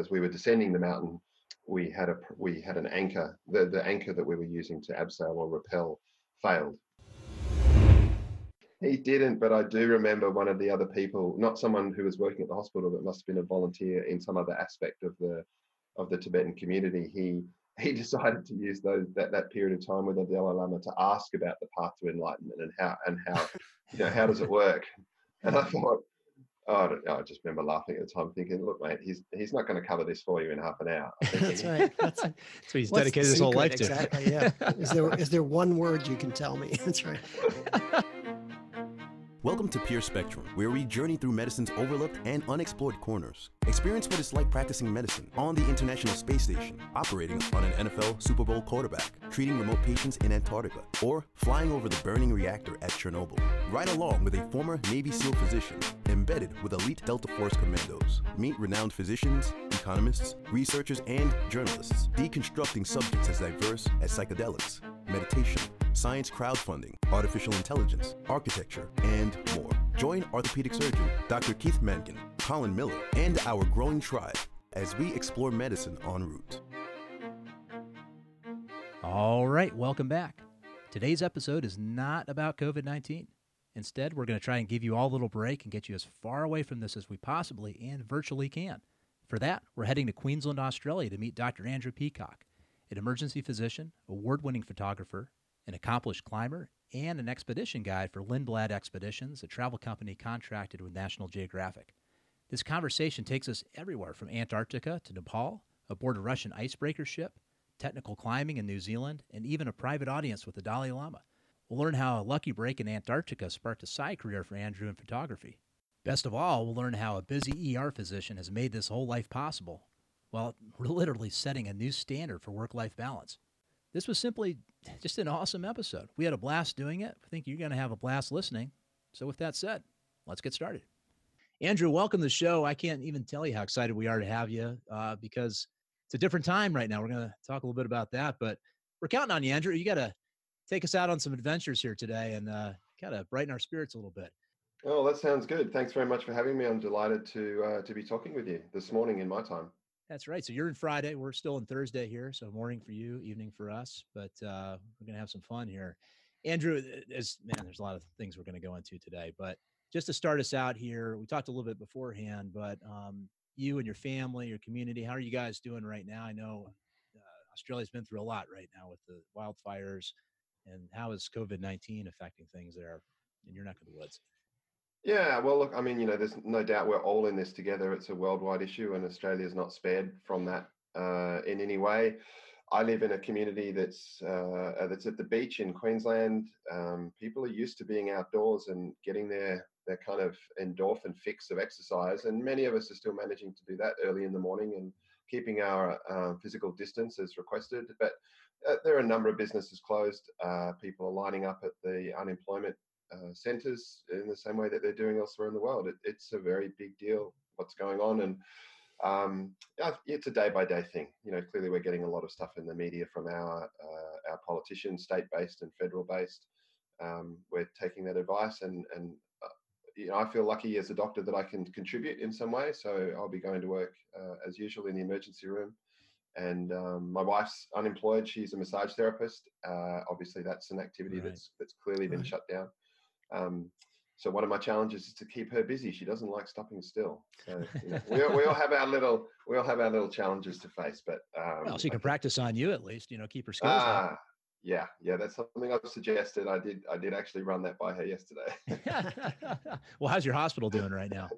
as we were descending the mountain, we had a we had an anchor. The the anchor that we were using to abseil or rappel failed. He didn't, but I do remember one of the other people, not someone who was working at the hospital, but must have been a volunteer in some other aspect of the of the Tibetan community. He he decided to use those that, that period of time with the Dalai Lama to ask about the path to enlightenment and how and how you know how does it work. And I thought, I, don't, I just remember laughing at the time, thinking, look, mate, he's he's not going to cover this for you in half an hour. That's right. That's, that's what he's dedicated his whole life to. Exactly. Yeah. Is there is there one word you can tell me? That's right. Welcome to Peer Spectrum, where we journey through medicine's overlooked and unexplored corners. Experience what it's like practicing medicine on the International Space Station, operating on an NFL Super Bowl quarterback, treating remote patients in Antarctica, or flying over the burning reactor at Chernobyl. Ride along with a former Navy SEAL physician, embedded with elite Delta Force commandos. Meet renowned physicians, economists, researchers, and journalists, deconstructing subjects as diverse as psychedelics, meditation, science crowdfunding, artificial intelligence, architecture, and more. Join orthopedic surgeon Dr. Keith Mankin, Colin Miller, and our growing tribe as we explore medicine en route. All right, welcome back. Today's episode is not about COVID 19. Instead, we're going to try and give you all a little break and get you as far away from this as we possibly and virtually can. For that, we're heading to Queensland, Australia to meet Dr. Andrew Peacock, an emergency physician, award winning photographer, an accomplished climber, and an expedition guide for Lindblad Expeditions, a travel company contracted with National Geographic. This conversation takes us everywhere from Antarctica to Nepal, aboard a Russian icebreaker ship, technical climbing in New Zealand, and even a private audience with the Dalai Lama. We'll learn how a lucky break in Antarctica sparked a side career for Andrew in photography. Best of all, we'll learn how a busy ER physician has made this whole life possible, while literally setting a new standard for work life balance. This was simply just an awesome episode. We had a blast doing it. I think you're going to have a blast listening. So, with that said, let's get started. Andrew, welcome to the show. I can't even tell you how excited we are to have you uh, because it's a different time right now. We're going to talk a little bit about that, but we're counting on you, Andrew. You got to take us out on some adventures here today and uh, kind of brighten our spirits a little bit. Oh, that sounds good. Thanks very much for having me. I'm delighted to uh, to be talking with you this morning in my time. That's right. So you're in Friday. We're still in Thursday here. So morning for you, evening for us. But uh, we're going to have some fun here. Andrew, as man, there's a lot of things we're going to go into today. But just to start us out here, we talked a little bit beforehand. But um, you and your family, your community, how are you guys doing right now? I know uh, Australia's been through a lot right now with the wildfires. And how is COVID 19 affecting things there in your neck of the woods? Yeah, well, look, I mean, you know, there's no doubt we're all in this together. It's a worldwide issue, and Australia is not spared from that uh, in any way. I live in a community that's uh, that's at the beach in Queensland. Um, people are used to being outdoors and getting their their kind of endorphin fix of exercise, and many of us are still managing to do that early in the morning and keeping our uh, physical distance as requested. But uh, there are a number of businesses closed. Uh, people are lining up at the unemployment uh, centres in the same way that they're doing elsewhere in the world. It, it's a very big deal what's going on, and um, it's a day by day thing. You know, clearly we're getting a lot of stuff in the media from our uh, our politicians, state based and federal based. Um, we're taking that advice, and and uh, you know, I feel lucky as a doctor that I can contribute in some way. So I'll be going to work uh, as usual in the emergency room. And um, my wife's unemployed; she's a massage therapist. Uh, obviously, that's an activity right. that's that's clearly been right. shut down. Um, so one of my challenges is to keep her busy. She doesn't like stopping still. So you know, we, all, we all have our little we all have our little challenges to face. But um, well, she can practice on you at least. You know, keep her skills. Ah, yeah, yeah, that's something I've suggested. I did I did actually run that by her yesterday. well, how's your hospital doing right now?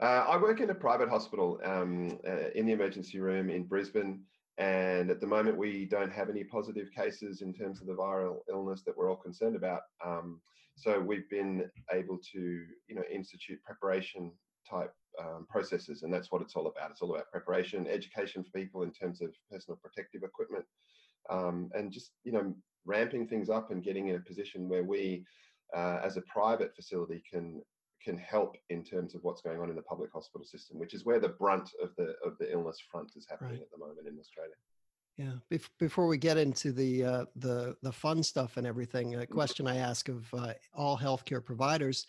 Uh, I work in a private hospital um, uh, in the emergency room in Brisbane. And at the moment, we don't have any positive cases in terms of the viral illness that we're all concerned about. Um, so we've been able to, you know, institute preparation type um, processes, and that's what it's all about. It's all about preparation, education for people in terms of personal protective equipment, um, and just you know ramping things up and getting in a position where we, uh, as a private facility, can can help in terms of what's going on in the public hospital system, which is where the brunt of the of the illness front is happening right. at the moment in Australia. Yeah. Bef- before we get into the uh, the the fun stuff and everything, a mm-hmm. question I ask of uh, all healthcare providers: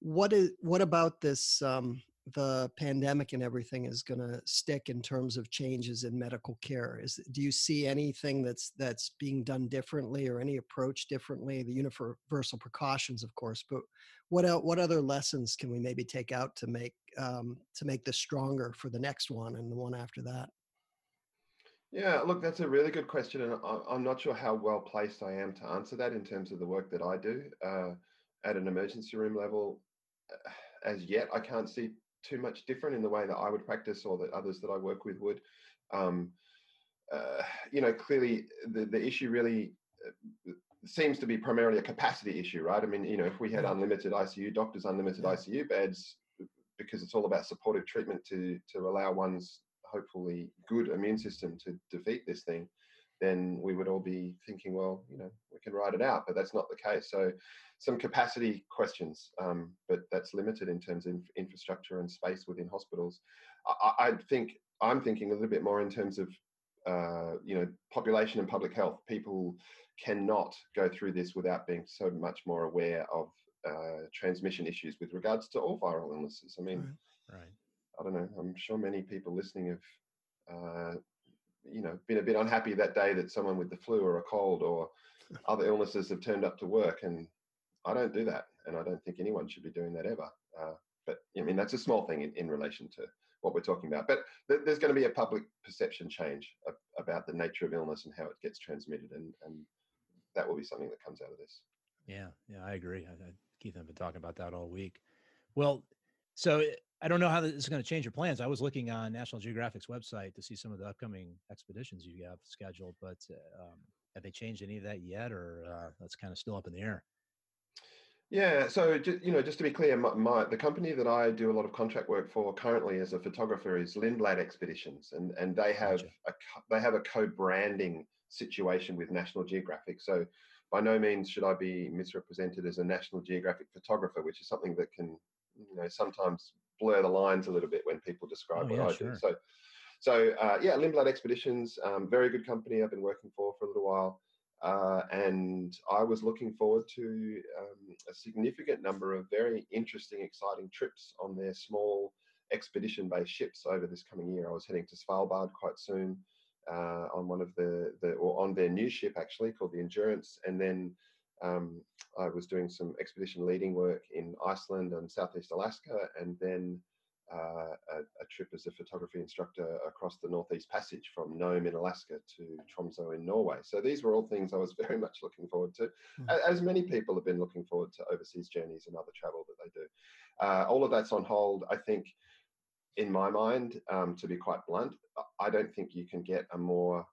what is what about this um, the pandemic and everything is going to stick in terms of changes in medical care? Is do you see anything that's that's being done differently or any approach differently? The universal precautions, of course, but what else, what other lessons can we maybe take out to make um, to make this stronger for the next one and the one after that? Yeah, look, that's a really good question, and I'm not sure how well placed I am to answer that in terms of the work that I do uh, at an emergency room level. As yet, I can't see too much different in the way that I would practice or that others that I work with would. Um, uh, you know, clearly the, the issue really uh, seems to be primarily a capacity issue, right? I mean, you know, if we had unlimited ICU doctors, unlimited ICU beds, because it's all about supportive treatment to to allow one's hopefully good immune system to defeat this thing, then we would all be thinking, well, you know, we can ride it out. But that's not the case. So some capacity questions, um, but that's limited in terms of infrastructure and space within hospitals. I, I, think I'm thinking a little bit more in terms of uh, you know population and public health. People cannot go through this without being so much more aware of uh, transmission issues with regards to all viral illnesses. I mean, right. right. I don't know. I'm sure many people listening have, uh, you know, been a bit unhappy that day that someone with the flu or a cold or other illnesses have turned up to work and I don't do that, and I don't think anyone should be doing that ever. Uh, but I mean, that's a small thing in, in relation to what we're talking about. But th- there's going to be a public perception change of, about the nature of illness and how it gets transmitted, and and that will be something that comes out of this. Yeah, yeah, I agree. I, I, Keith and I've been talking about that all week. Well, so I don't know how this is going to change your plans. I was looking on National Geographic's website to see some of the upcoming expeditions you have scheduled, but um, have they changed any of that yet, or uh, that's kind of still up in the air? Yeah, so you know, just to be clear, my, my, the company that I do a lot of contract work for currently as a photographer is Lindblad Expeditions, and and they have gotcha. a they have a co-branding situation with National Geographic. So by no means should I be misrepresented as a National Geographic photographer, which is something that can you know sometimes blur the lines a little bit when people describe oh, what yeah, I sure. do. So so uh, yeah, Lindblad Expeditions, um, very good company I've been working for for a little while. Uh, and I was looking forward to um, a significant number of very interesting, exciting trips on their small expedition based ships over this coming year. I was heading to Svalbard quite soon uh, on one of the, the, or on their new ship actually called the Endurance. And then um, I was doing some expedition leading work in Iceland and Southeast Alaska. And then uh, a, a, trip as a photography instructor across the Northeast Passage from Nome in Alaska to Tromso in Norway. So these were all things I was very much looking forward to, mm. as many people have been looking forward to overseas journeys and other travel that they do. Uh, all of that's on hold. I think, in my mind, um, to be quite blunt, I don't think you can get a more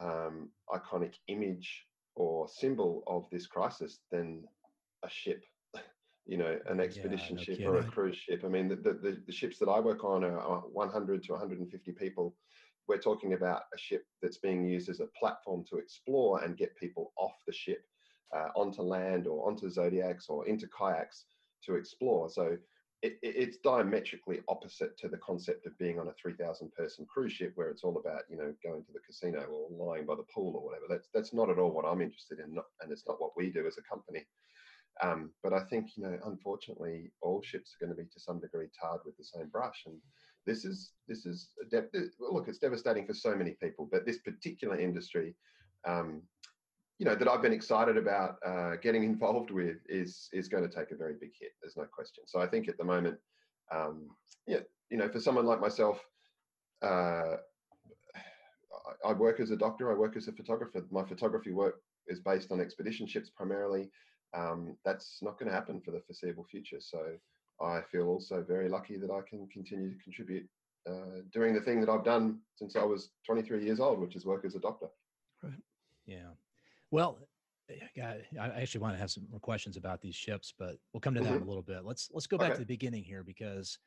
um, iconic image or symbol of this crisis than a ship you know, an expedition yeah, ship or a cruise ship. I mean, the, the, the, ships that I work on are 100 to 150 people. We're talking about a ship that's being used as a platform to explore and get people off the ship uh, onto land or onto zodiacs or into kayaks to explore. So it, it's diametrically opposite to the concept of being on a 3,000 person cruise ship where it's all about, you know, going to the casino or lying by the pool or whatever. That's, that's not at all what I'm interested in. and it's not what we do as a company. Um, but I think, you know, unfortunately, all ships are going to be to some degree tarred with the same brush. And this is this is de- look, it's devastating for so many people. But this particular industry, um, you know, that I've been excited about uh, getting involved with is is going to take a very big hit. There's no question. So I think at the moment, um, yeah, you know, for someone like myself. Uh, I work as a doctor. I work as a photographer. My photography work is based on expedition ships primarily um, that's not going to happen for the foreseeable future. So I feel also very lucky that I can continue to contribute uh, doing the thing that I've done since I was 23 years old, which is work as a doctor. Right. Yeah. Well, eh, I actually want to have some more questions about these ships, but we'll come to that mm-hmm. in a little bit. Let's let's go back okay. to the beginning here because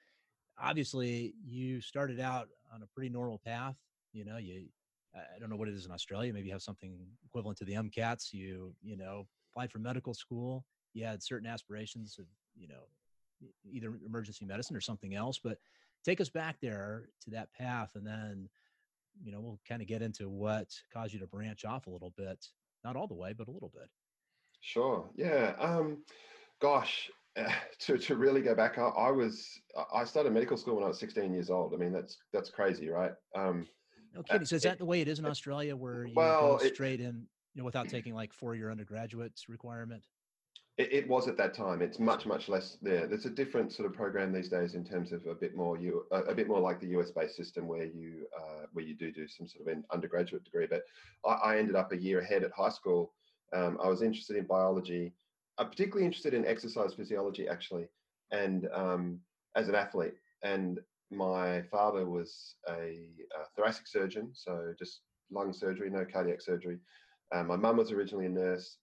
obviously you started out on a pretty normal path. You know, you I don't know what it is in Australia. Maybe you have something equivalent to the MCATs. You you know applied for medical school. You had certain aspirations of, you know, either emergency medicine or something else. But take us back there to that path, and then, you know, we'll kind of get into what caused you to branch off a little bit. Not all the way, but a little bit. Sure. Yeah. Um, gosh, uh, to to really go back, I, I, was I started medical school when I was 16 years old. I mean, that's that's crazy, right? Um, no kidding. So is that the way it is in Australia, where you well, go straight it, in, you know, without taking like four-year undergraduate's requirement? It, it, was at that time. It's much much less there. There's a different sort of program these days in terms of a bit more you a, a bit more like the US based system where you uh, where you do do some sort of an undergraduate degree. But I, I ended up a year ahead at high school. Um, I was interested in biology. I'm particularly interested in exercise physiology actually, and um, as an athlete. And my father was a, a, thoracic surgeon, so just lung surgery, no cardiac surgery. Um, my mum was originally a nurse.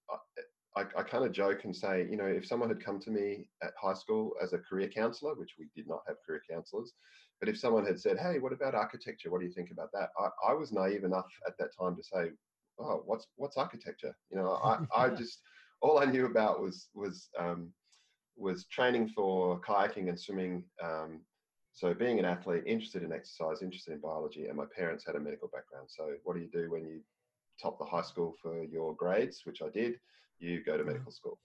I, I kind of joke and say, you know, if someone had come to me at high school as a career counselor, which we did not have career counselors, but if someone had said, hey, what about architecture? What do you think about that? I, I was naive enough at that time to say, oh, what's what's architecture? You know, I, I just all I knew about was was um, was training for kayaking and swimming. Um, so being an athlete, interested in exercise, interested in biology, and my parents had a medical background. So what do you do when you top the high school for your grades, which I did? You go to medical school.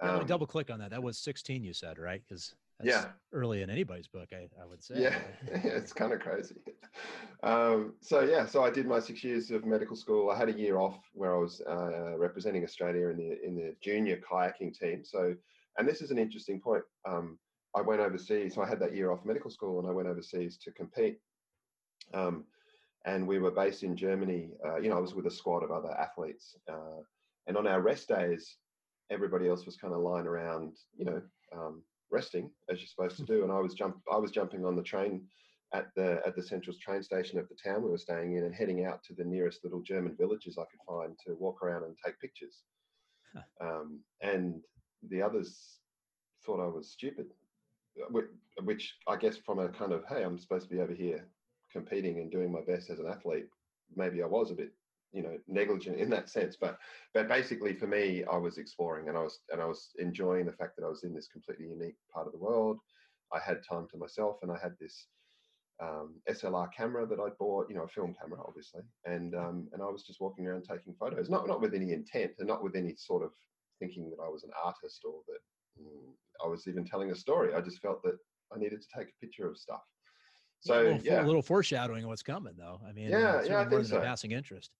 Um, double click on that. That was 16, you said, right? Because yeah, early in anybody's book, I, I would say. Yeah, it's kind of crazy. Um, so yeah, so I did my six years of medical school. I had a year off where I was uh, representing Australia in the in the junior kayaking team. So, and this is an interesting point. Um, I went overseas, so I had that year off medical school, and I went overseas to compete. Um, and we were based in Germany. Uh, you know, I was with a squad of other athletes. Uh, and on our rest days, everybody else was kind of lying around, you know, um, resting as you're supposed to do. And I was jump, I was jumping on the train at the at the central train station of the town we were staying in, and heading out to the nearest little German villages I could find to walk around and take pictures. Huh. Um, and the others thought I was stupid, uh, which I guess from a kind of hey, I'm supposed to be over here competing and doing my best as an athlete. Maybe I was a bit you know negligent in that sense but but basically for me i was exploring and i was and i was enjoying the fact that i was in this completely unique part of the world i had time to myself and i had this um, slr camera that i bought you know a film camera obviously and um, and i was just walking around taking photos not not with any intent and not with any sort of thinking that i was an artist or that mm, i was even telling a story i just felt that i needed to take a picture of stuff so a little, yeah, a little foreshadowing of what's coming, though. I mean, yeah, yeah, I think so. Passing interest.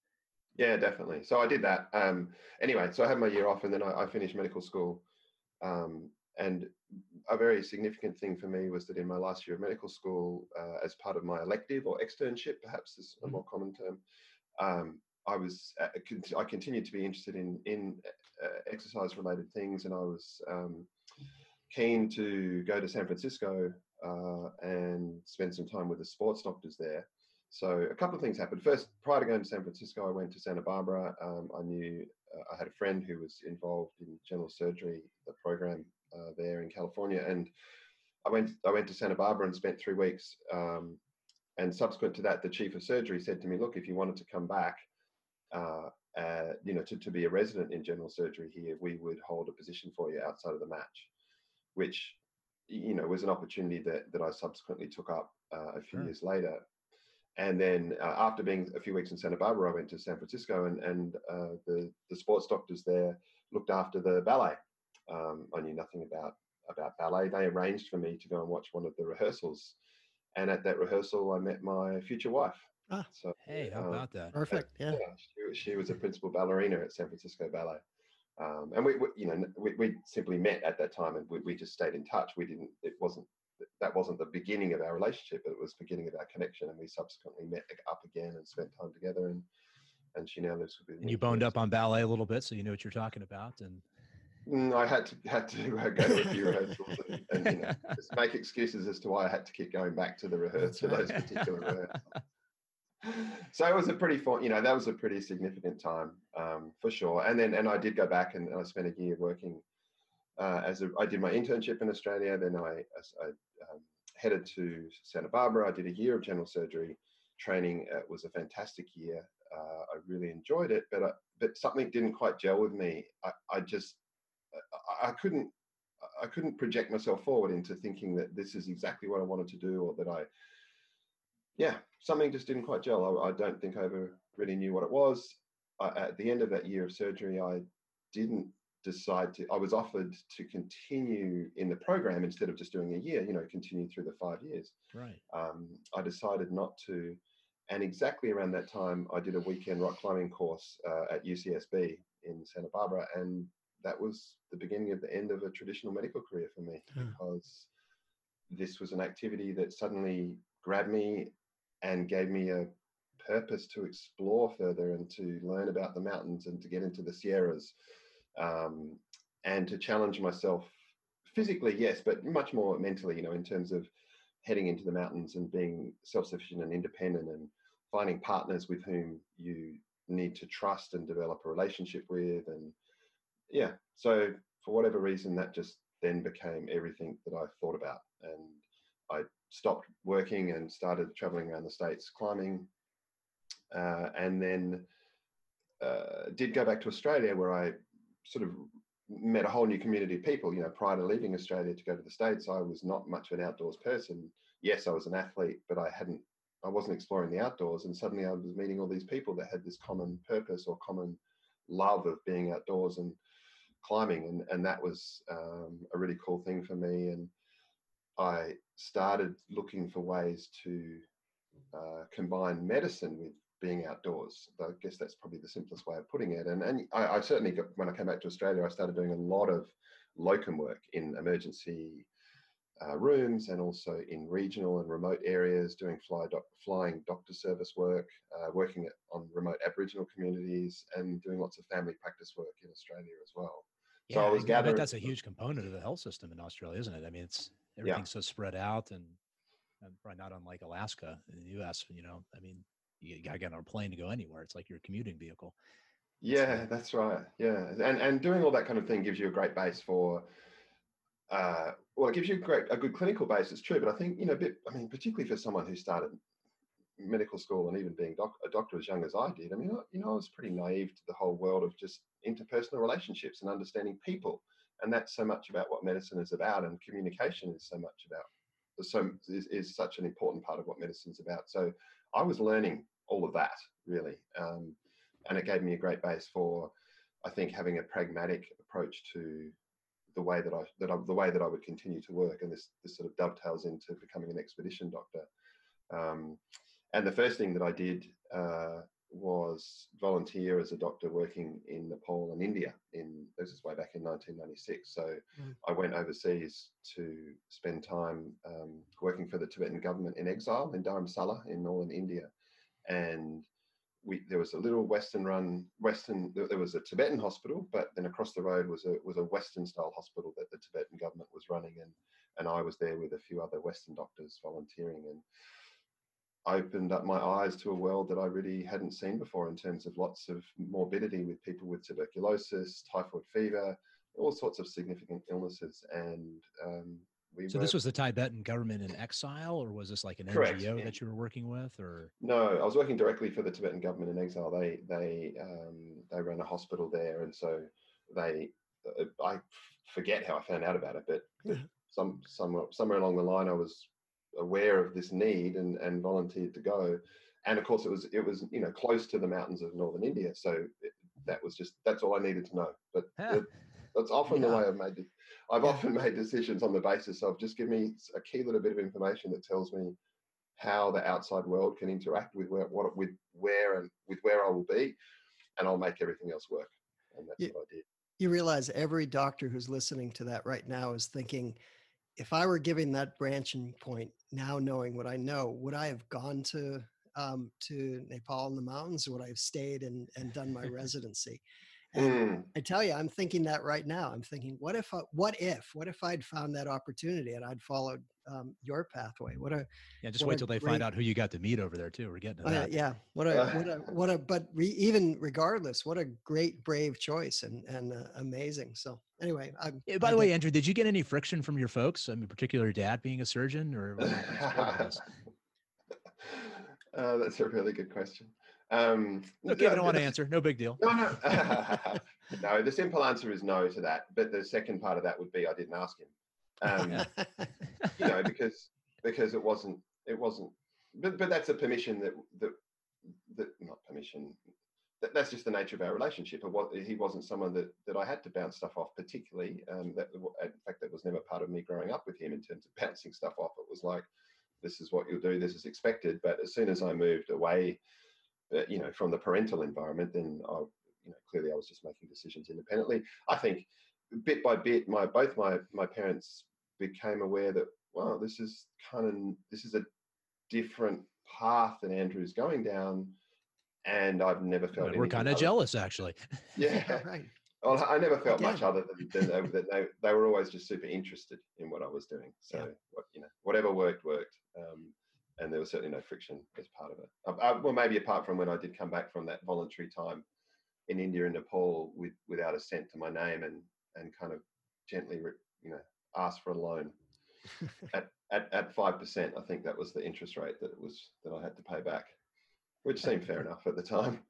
Yeah, definitely. So I did that. Um, anyway, so I had my year off, and then I, I finished medical school. Um, and a very significant thing for me was that in my last year of medical school, uh, as part of my elective or externship, perhaps is a mm-hmm. more common term, um, I was uh, I continued to be interested in in uh, exercise related things, and I was um, keen to go to San Francisco uh, and spend some time with the sports doctors there. So a couple of things happened. First, prior to going to San Francisco, I went to Santa Barbara. Um, I knew uh, I had a friend who was involved in general surgery, the program uh, there in California, and I went. I went to Santa Barbara and spent three weeks. Um, and subsequent to that, the chief of surgery said to me, "Look, if you wanted to come back, uh, uh you know, to, to be a resident in general surgery here, we would hold a position for you outside of the match," which you know was an opportunity that that I subsequently took up uh, a few sure. years later and then uh, after being a few weeks in Santa Barbara, I went to San Francisco, and and uh, the the sports doctors there looked after the ballet. Um, I knew nothing about about ballet. They arranged for me to go and watch one of the rehearsals, and at that rehearsal, I met my future wife. Ah, so hey, how um, about that? Perfect. Yeah, yeah she, she, was a principal ballerina at San Francisco Ballet. Um, and we, we, you know, we, we simply met at that time, and we, we just stayed in touch. We didn't. It wasn't that wasn't the beginning of our relationship, but it was the beginning of our connection. And we subsequently met up again and spent time together. And and she now lives with me. And you boned up on ballet a little bit, so you know what you're talking about. And mm, I had to had to uh, go to a few rehearsals and, and you know, just make excuses as to why I had to keep going back to the rehearsal to those particular rehearsals. So it was a pretty fun, you know, that was a pretty significant time um, for sure. And then and I did go back and, and I spent a year working uh, as a, I did my internship in Australia. Then I, I um, headed to Santa Barbara. I did a year of general surgery training. It was a fantastic year. Uh, I really enjoyed it, but I, but something didn't quite gel with me. I, I just I, I couldn't I couldn't project myself forward into thinking that this is exactly what I wanted to do, or that I yeah something just didn't quite gel. I, I don't think I ever really knew what it was. I, at the end of that year of surgery, I didn't decide to. I was offered to continue in the program instead of just doing a year. You know, continue through the five years. Right. Um, I decided not to, and exactly around that time, I did a weekend rock climbing course uh, at UCSB in Santa Barbara, and that was the beginning of the end of a traditional medical career for me Hmm. because this was an activity that suddenly grabbed me and gave me a purpose to explore further and to learn about the mountains and to get into the Sierras um, and to challenge myself physically, yes, but much more mentally, you know, in terms of heading into the mountains and being self sufficient and independent and finding partners with whom you need to trust and develop a relationship with. And yeah, so for whatever reason, that just then became everything that I thought about. And I stopped working and started traveling around the States climbing. Uh, and then uh, did go back to Australia where I sort of met a whole new community of people. You know, prior to leaving Australia to go to the States, I was not much of an outdoors person. Yes, I was an athlete, but I hadn't, I wasn't exploring the outdoors. And suddenly I was meeting all these people that had this common purpose or common love of being outdoors and climbing. And, and that was um, a really cool thing for me. And I started looking for ways to uh, combine medicine with being outdoors. I guess that's probably the simplest way of putting it. And and I, I, certainly got, when I came back to Australia, I started doing a lot of locum work in emergency uh, rooms and also in regional and remote areas, doing fly doc, flying doctor service work, uh, working at, on remote Aboriginal communities, and doing lots of family practice work in Australia as well. Yeah, so I was I gathering. that's a huge component of the health system in Australia, isn't it? I mean, it's everything's so spread out and, and probably not unlike Alaska in the U.S. You know, I mean, you got to get on a plane to go anywhere. It's like your commuting vehicle. Yeah, that's right. Yeah, and and doing all that kind of thing gives you a great base for. Uh, well, it gives you a great a good clinical base. It's true, but I think you know, a bit. I mean, particularly for someone who started medical school and even being doc, a doctor as young as I did. I mean, you know, I was pretty naive to the whole world of just interpersonal relationships and understanding people, and that's so much about what medicine is about, and communication is so much about. So is, is such an important part of what medicine's about. So I was learning all of that really, um, and it gave me a great base for, I think, having a pragmatic approach to the way that I that I, the way that I would continue to work, and this this sort of dovetails into becoming an expedition doctor. Um, and the first thing that I did uh, was volunteer as a doctor working in Nepal and India. In this is way back in 1996. So Mm. I went overseas to spend time um, working for the Tibetan government in exile in Dharamsala in northern India, and we there was a little Western run Western. There was a Tibetan hospital, but then across the road was a was a Western style hospital that the Tibetan government was running, and and I was there with a few other Western doctors volunteering and opened up my eyes to a world that I really hadn't seen before in terms of lots of morbidity with people with tuberculosis, typhoid fever, all sorts of significant illnesses. And um, we So were, this was the Tibetan government in exile, or was this like an Correct, NGO yeah. that you were working with, or no, I was working directly for the Tibetan government in exile. They they um, they ran a hospital there, and so they uh, I forget how I found out about it, but Yeah. some somewhere somewhere along the line I was aware of this need and and volunteered to go. And of course, it was it was you know close to the mountains of northern India, so it, that was just that's all I needed to know. But Huh. it- that's often the way I've made. I've often made decisions on the basis of just give me a key little bit of information that tells me how the outside world can interact with where what with where and with where I will be, and I'll make everything else work. And that's Yeah. what I did. you realize every doctor who's listening to that right now is thinking if i were giving that branching point now knowing what i know would i have gone to um, to nepal in the mountains or would i have stayed and, and done my residency Mm, i tell you i'm thinking that right now i'm thinking what if I, what if what if i'd found that opportunity and i'd followed um, your pathway what a yeah? Just wait till they great- find out who you got to meet over there too. We're getting to uh, that. yeah what a what a what a but re, even regardless what a great brave choice and and uh, amazing so anyway I'm, Eh, By I the way, Andrew, did you get any friction from your folks? I mean, particularly dad being a surgeon, or what happened to support all this? uh, that's a really good question. Um, okay, I don't want to answer. No big deal. No, no, no. The simple answer is no to that. But the second part of that would be I didn't ask him. Um, you know, because because it wasn't it wasn't. But but that's a permission that that that not permission. th- that's just the nature of our relationship. And what he wasn't someone that that I had to bounce stuff off, particularly. Um, that in fact that was never part of me growing up with him in terms of bouncing stuff off. It was like, this is what you'll do, this is expected. But as soon as I moved away, uh, you know, from the parental environment, then I, you know, clearly I was just making decisions independently. I think bit by bit, my both my my parents became aware that wow, this is kind of this is a different path that Andrew's going down and I've never felt. We're kind of jealous, actually. Yeah, right. Well, I never felt Again. much other than, than they, that they, they were always just super interested in what I was doing. So, yeah. what, you know, whatever worked worked, um, and there was certainly no friction as part of it. I, I, well, maybe apart from when I did come back from that voluntary time in India and Nepal with without a cent to my name, and and kind of gently, you know, asked for a loan at at at five percent. I think that was the interest rate that it was that I had to pay back which seemed fair enough at the time.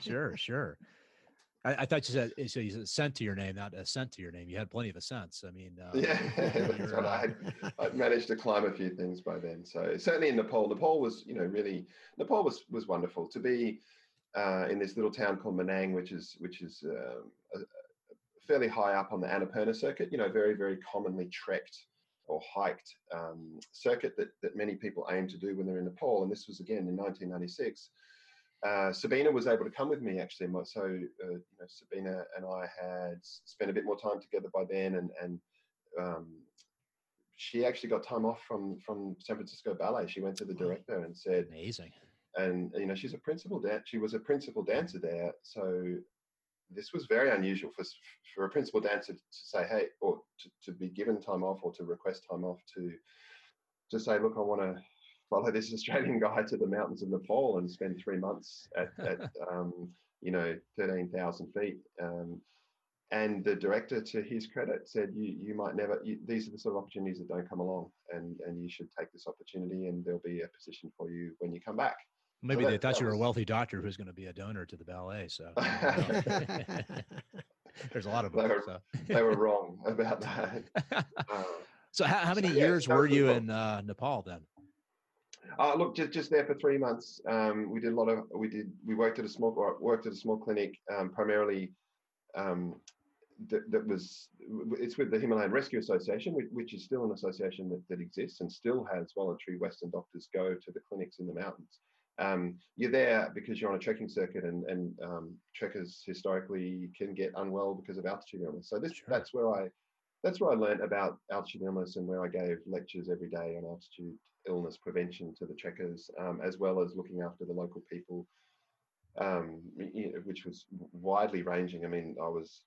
sure, sure. I, I, thought you said so. You said cent to your name, not a cent to your name. You had plenty of a sense. I mean, uh, yeah, that's I I'd managed to climb a few things by then. So certainly in Nepal, Nepal was you know really Nepal was was wonderful to be uh, in this little town called Manang, which is which is um, a, a fairly high up on the Annapurna circuit. You know, very very commonly trekked or hiked um, circuit that, that many people aim to do when they're in Nepal. And this was again in 1996. Uh, Sabina was able to come with me actually. So, uh, you know, Sabina and I had spent a bit more time together by then, and and um, she actually got time off from from San Francisco Ballet. She went to the director and said, "Amazing." And you know, she's a principal dance. She was a principal dancer there, so this was very unusual for for a principal dancer to say, hey, or to, to be given time off or to request time off to to say, look, I want to follow this Australian guy to the mountains of Nepal and spend three months at, at um, you know, 13,000 feet. Um, and the director, to his credit, said, "You you might never. You, these are the sort of opportunities that don't come along, and and you should take this opportunity, and there'll be a position for you when you come back." Maybe so they thought you were a wealthy doctor who's going to be a donor to the ballet. So there's a lot of them. They were, so. they were wrong about that. Uh, so how, how many so, years were you in uh, Nepal then? Uh, look, just just there for three months. Um, we did a lot of we did we worked at a small worked at a small clinic um, primarily. Um, that, that, was it's with the Himalayan Rescue Association, which, which is still an association that, that exists and still has voluntary Western doctors go to the clinics in the mountains um, you're there because you're on a trekking circuit, and and um, trekkers historically can get unwell because of altitude illness. So this sure. that's where I that's where I learned about altitude illness and where I gave lectures every day on altitude illness prevention to the trekkers, um, as well as looking after the local people, um, which was widely ranging. I mean, I was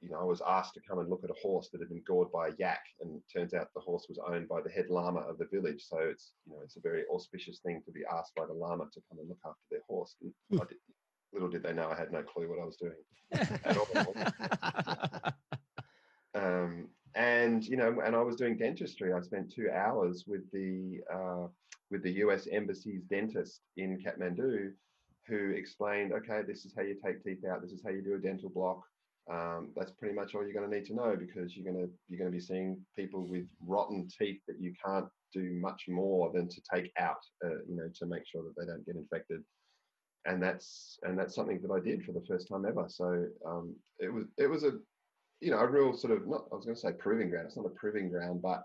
you know, I was asked to come and look at a horse that had been gored by a yak, and turns out the horse was owned by the head lama of the village. So it's you know it's a very auspicious thing to be asked by the lama to come and look after their horse. Hmm. Did, little did they know I had no clue what I was doing at all. And you know, and I was doing dentistry. I spent two hours with the uh, with the U.S. Embassy's dentist in Kathmandu, who explained, okay, this is how you take teeth out. This is how you do a dental block um, that's pretty much all you're going to need to know because you're going to you're going to be seeing people with rotten teeth that you can't do much more than to take out, uh, you know, to make sure that they don't get infected. And that's and that's something that I did for the first time ever. So um, it was it was a you know a real sort of not I was going to say proving ground. It's not a proving ground, but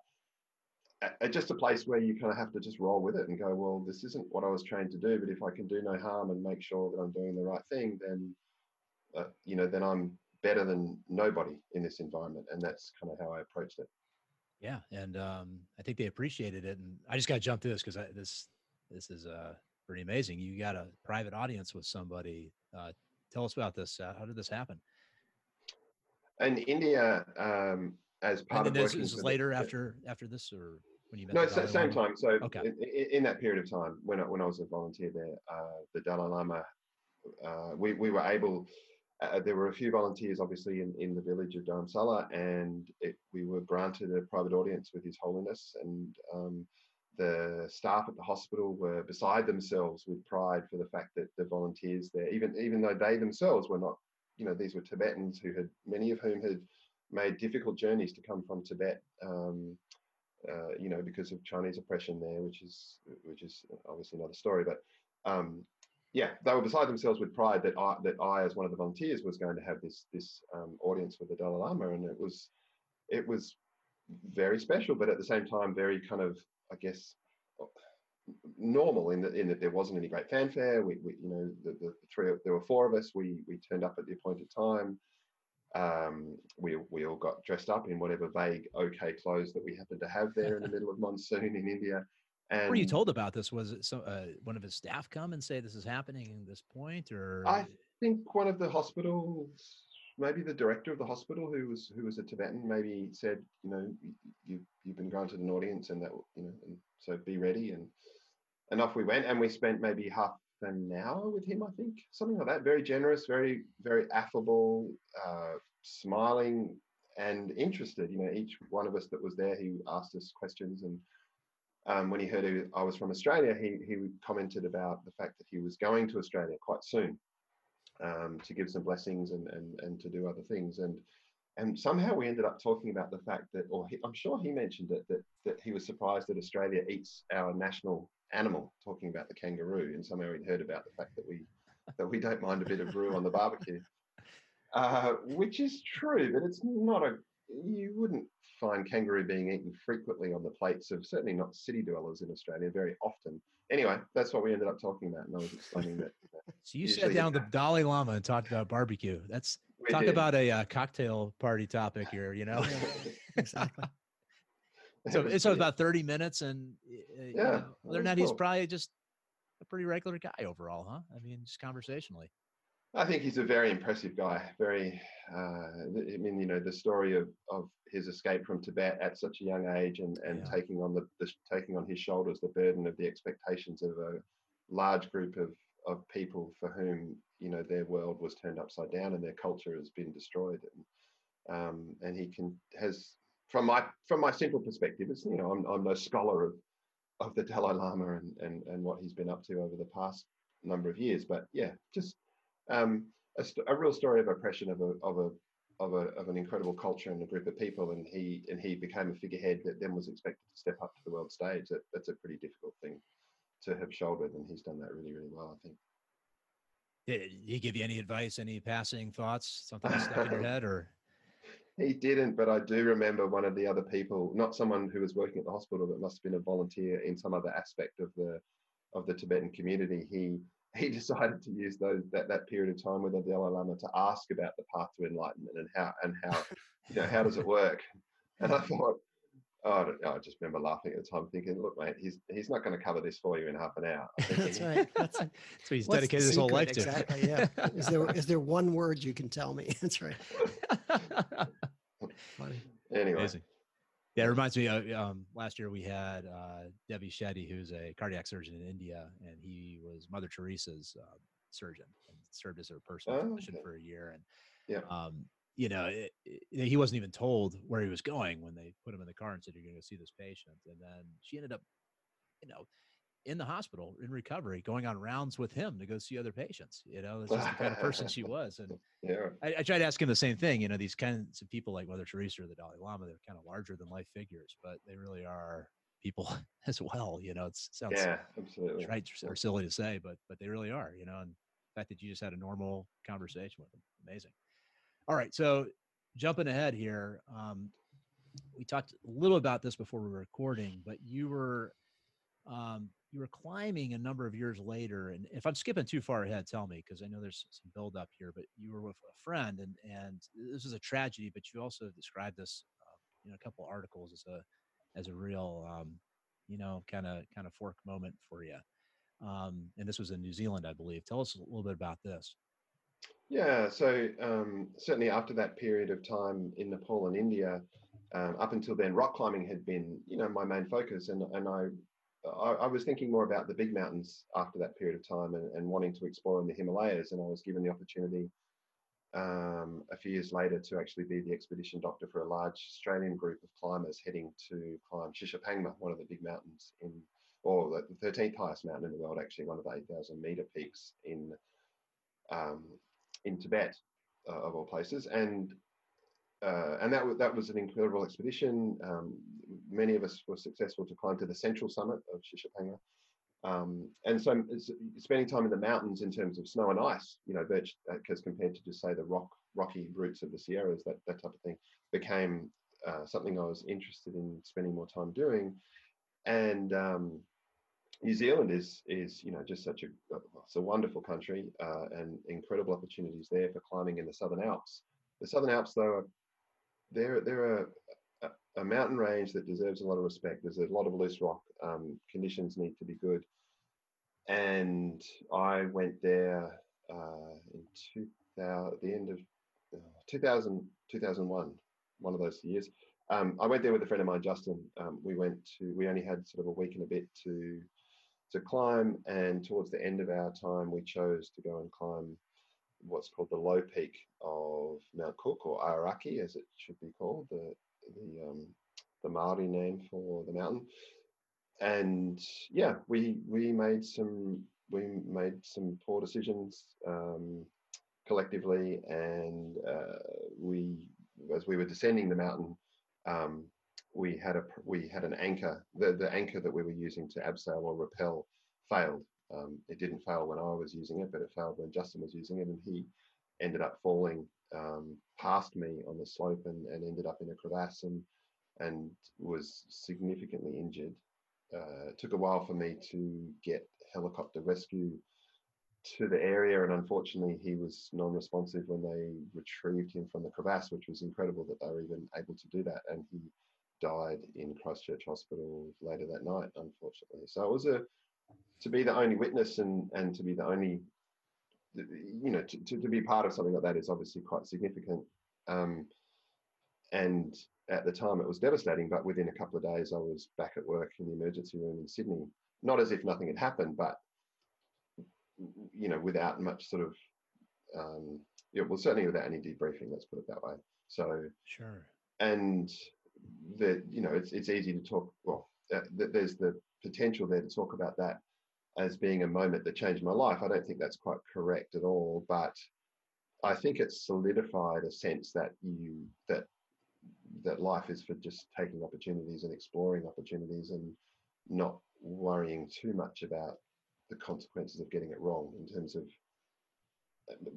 a, a, just a place where you kind of have to just roll with it and go, well, this isn't what I was trained to do, but if I can do no harm and make sure that I'm doing the right thing, then uh, you know, then I'm better than nobody in this environment. And that's kind of how I approached it. Yeah. And um, I think they appreciated it. And I just got to jump through this because this, this is uh, pretty amazing. You got a private audience with somebody. Uh, tell us about this. Uh, how did this happen? In India, um, as part and of this is later after after this, or when you met no, the same time. So okay. in, in, that period of time, when I, when I was a volunteer there, uh, the Dalai Lama, uh, we we were able uh, there were a few volunteers, obviously, in, in the village of Dharamsala, and it, we were granted a private audience with His Holiness. And um, the staff at the hospital were beside themselves with pride for the fact that the volunteers there, even even though they themselves were not, you know, these were Tibetans who had many of whom had made difficult journeys to come from Tibet. Um, uh, you know, because of Chinese oppression there, which is which is obviously another story. But um, yeah, they were beside themselves with pride that I that I, as one of the volunteers, was going to have this this um, audience with the Dalai Lama, and it was it was very special, but at the same time, very kind of I guess normal in that in that there wasn't any great fanfare. We, we you know the, the three there were four of us. We we turned up at the appointed time. Um, we we all got dressed up in whatever vague okay clothes that we happened to have there in the middle of monsoon in India. And were you told about this? Was it so, uh, one of his staff come and say this is happening at this point, or I think one of the hospitals, maybe the director of the hospital, who was who was a Tibetan, maybe said, you know, you you've been granted an audience, and that you know, and so be ready, and and off we went, and we spent maybe half an hour with him, I think, something like that. Very generous, very very affable, uh, smiling, and interested. You know, each one of us that was there, he asked us questions and um, when he heard I was from Australia, he, he commented about the fact that he was going to Australia quite soon um, to give some blessings and, and, and to do other things. And, and somehow we ended up talking about the fact that, or he, I'm sure he mentioned it, that, that he was surprised that Australia eats our national animal, talking about the kangaroo. And somehow he'd heard about the fact that we, that we don't mind a bit of brew on the barbecue. Uh, which is true, but it's not a you wouldn't find kangaroo being eaten frequently on the plates of certainly not city dwellers in Australia very often. Anyway, that's what we ended up talking about, and I was explaining that. so you sat down with the Dalai Lama and talked about barbecue. That's we talk did. about a uh, cocktail party topic here. You know, exactly. So it's so about thirty minutes, and uh, yeah, know, other than that, he's probably just a pretty regular guy overall, huh? I mean, just conversationally. I think he's a very impressive guy. Very, uh, I mean, you know, the story of of his escape from Tibet at such a young age and and yeah. taking on the, the, taking on his shoulders the burden of the expectations of a large group of of people for whom you know their world was turned upside down and their culture has been destroyed. And um, and he can has from my from my simple perspective, it's you know I'm I'm no scholar of of the Dalai Lama and and and what he's been up to over the past number of years, but yeah, just um, a, a, real story of oppression of a of a of a of an incredible culture and a group of people, and he and he became a figurehead that then was expected to step up to the world stage. That, that's a pretty difficult thing to have shouldered, and he's done that really really well, I think. Did he give you any advice, any passing thoughts, something stuck in your head, or? He didn't, but I do remember one of the other people, not someone who was working at the hospital, but must have been a volunteer in some other aspect of the of the Tibetan community. He he decided to use those that, that period of time with the Dalai Lama to ask about the path to enlightenment and how and how you know how does it work? And I thought, oh, I, I, just remember laughing at the time, thinking, look, mate, he's he's not going to cover this for you in half an hour. That's right. That's, That's what he's dedicated his whole life to. Exactly. Yeah. is there is there one word you can tell me? That's right. Funny. Anyway. Amazing. Yeah, it reminds me of um, last year we had uh, Devi Shetty, who's a cardiac surgeon in India, and he was Mother Teresa's uh, surgeon and served as her personal oh, physician okay. for a year. And yeah, um, you know, eh, eh, it, it, he wasn't even told where he was going when they put him in the car and said, "You're going to see this patient." And then she ended up, you know, in the hospital in recovery, going on rounds with him to go see other patients. You know, that's just the kind of person she was. And yeah, I, I tried to ask him the same thing. You know, these kinds of people like Mother Teresa or the Dalai Lama, they're kind of larger than life figures, but they really are people as well. You know, it sounds yeah, absolutely right or silly to say, but but they really are. You know, and the fact that you just had a normal conversation with them, amazing. All right, so jumping ahead here, um, we talked a little about this before we were recording, but you were um, you were climbing a number of years later and if i'm skipping too far ahead tell me because i know there's some build up here but you were with a friend and and this is a tragedy but you also described this uh, in a couple articles as a as a real um, you know kind of kind of fork moment for you um, and this was in new zealand i believe. Tell us a little bit about this yeah so um, certainly after that period of time in nepal and india um, up until then, rock climbing had been, you know, my main focus, and and I I, I, was thinking more about the big mountains after that period of time and, and, wanting to explore in the Himalayas. And I was given the opportunity um, a few years later to actually be the expedition doctor for a large Australian group of climbers heading to climb Shishapangma, one of the big mountains in, or the 13th highest mountain in the world, actually, one of the 8,000 meter peaks in um, in Tibet, uh, of all places. And uh, and that, that was an incredible expedition. Um, many of us were successful to climb to the central summit of Shishapangma. Um, and so spending time in the mountains in terms of snow and ice, you know, because uh, compared to just say the rock, rocky routes of the Sierras, that, that type of thing became uh, something I was interested in spending more time doing. And um, New Zealand is, is you know, just such a, it's a wonderful country uh, and incredible opportunities there for climbing in the Southern Alps. The Southern Alps, though, are, they're, they're a, a mountain range that deserves a lot of respect. There's a lot of loose rock. Um, conditions need to be good. And I went there uh, in 2000, the end of uh, 2000, 2001, one of those years. Um, I went there with a friend of mine, Justin. Um, we went to, we only had sort of a week and a bit to to climb. And towards the end of our time, we chose to go and climb what's called the low peak of Mount Cook or Aoraki, as it should be called, the the um, the Maori name for the mountain. And yeah, we we made some we made some poor decisions um, collectively, and uh, we as we were descending the mountain, um, we had a we had an anchor. The the anchor that we were using to abseil or rappel failed. Um, it didn't fail when I was using it, but it failed when Justin was using it, and he ended up falling um, past me on the slope and, and ended up in a crevasse and and was significantly injured. Uh, it took a while for me to get helicopter rescue to the area, and unfortunately, he was non-responsive when they retrieved him from the crevasse, which was incredible that they were even able to do that. And he died in Christchurch Hospital later that night, unfortunately. So it was a to be the only witness and and to be the only you know, to, to, to, be part of something like that is obviously quite significant. Um, and at the time, it was devastating. But within a couple of days, I was back at work in the emergency room in Sydney. Not as if nothing had happened, but you know, without much sort of, um, yeah, well, certainly without any debriefing. Let's put it that way. So sure. And the you know, it's it's easy to talk. Well, uh, there's the potential there to talk about that as being a moment that changed my life. I don't think that's quite correct at all, but I think it's solidified a sense that you that that life is for just taking opportunities and exploring opportunities and not worrying too much about the consequences of getting it wrong in terms of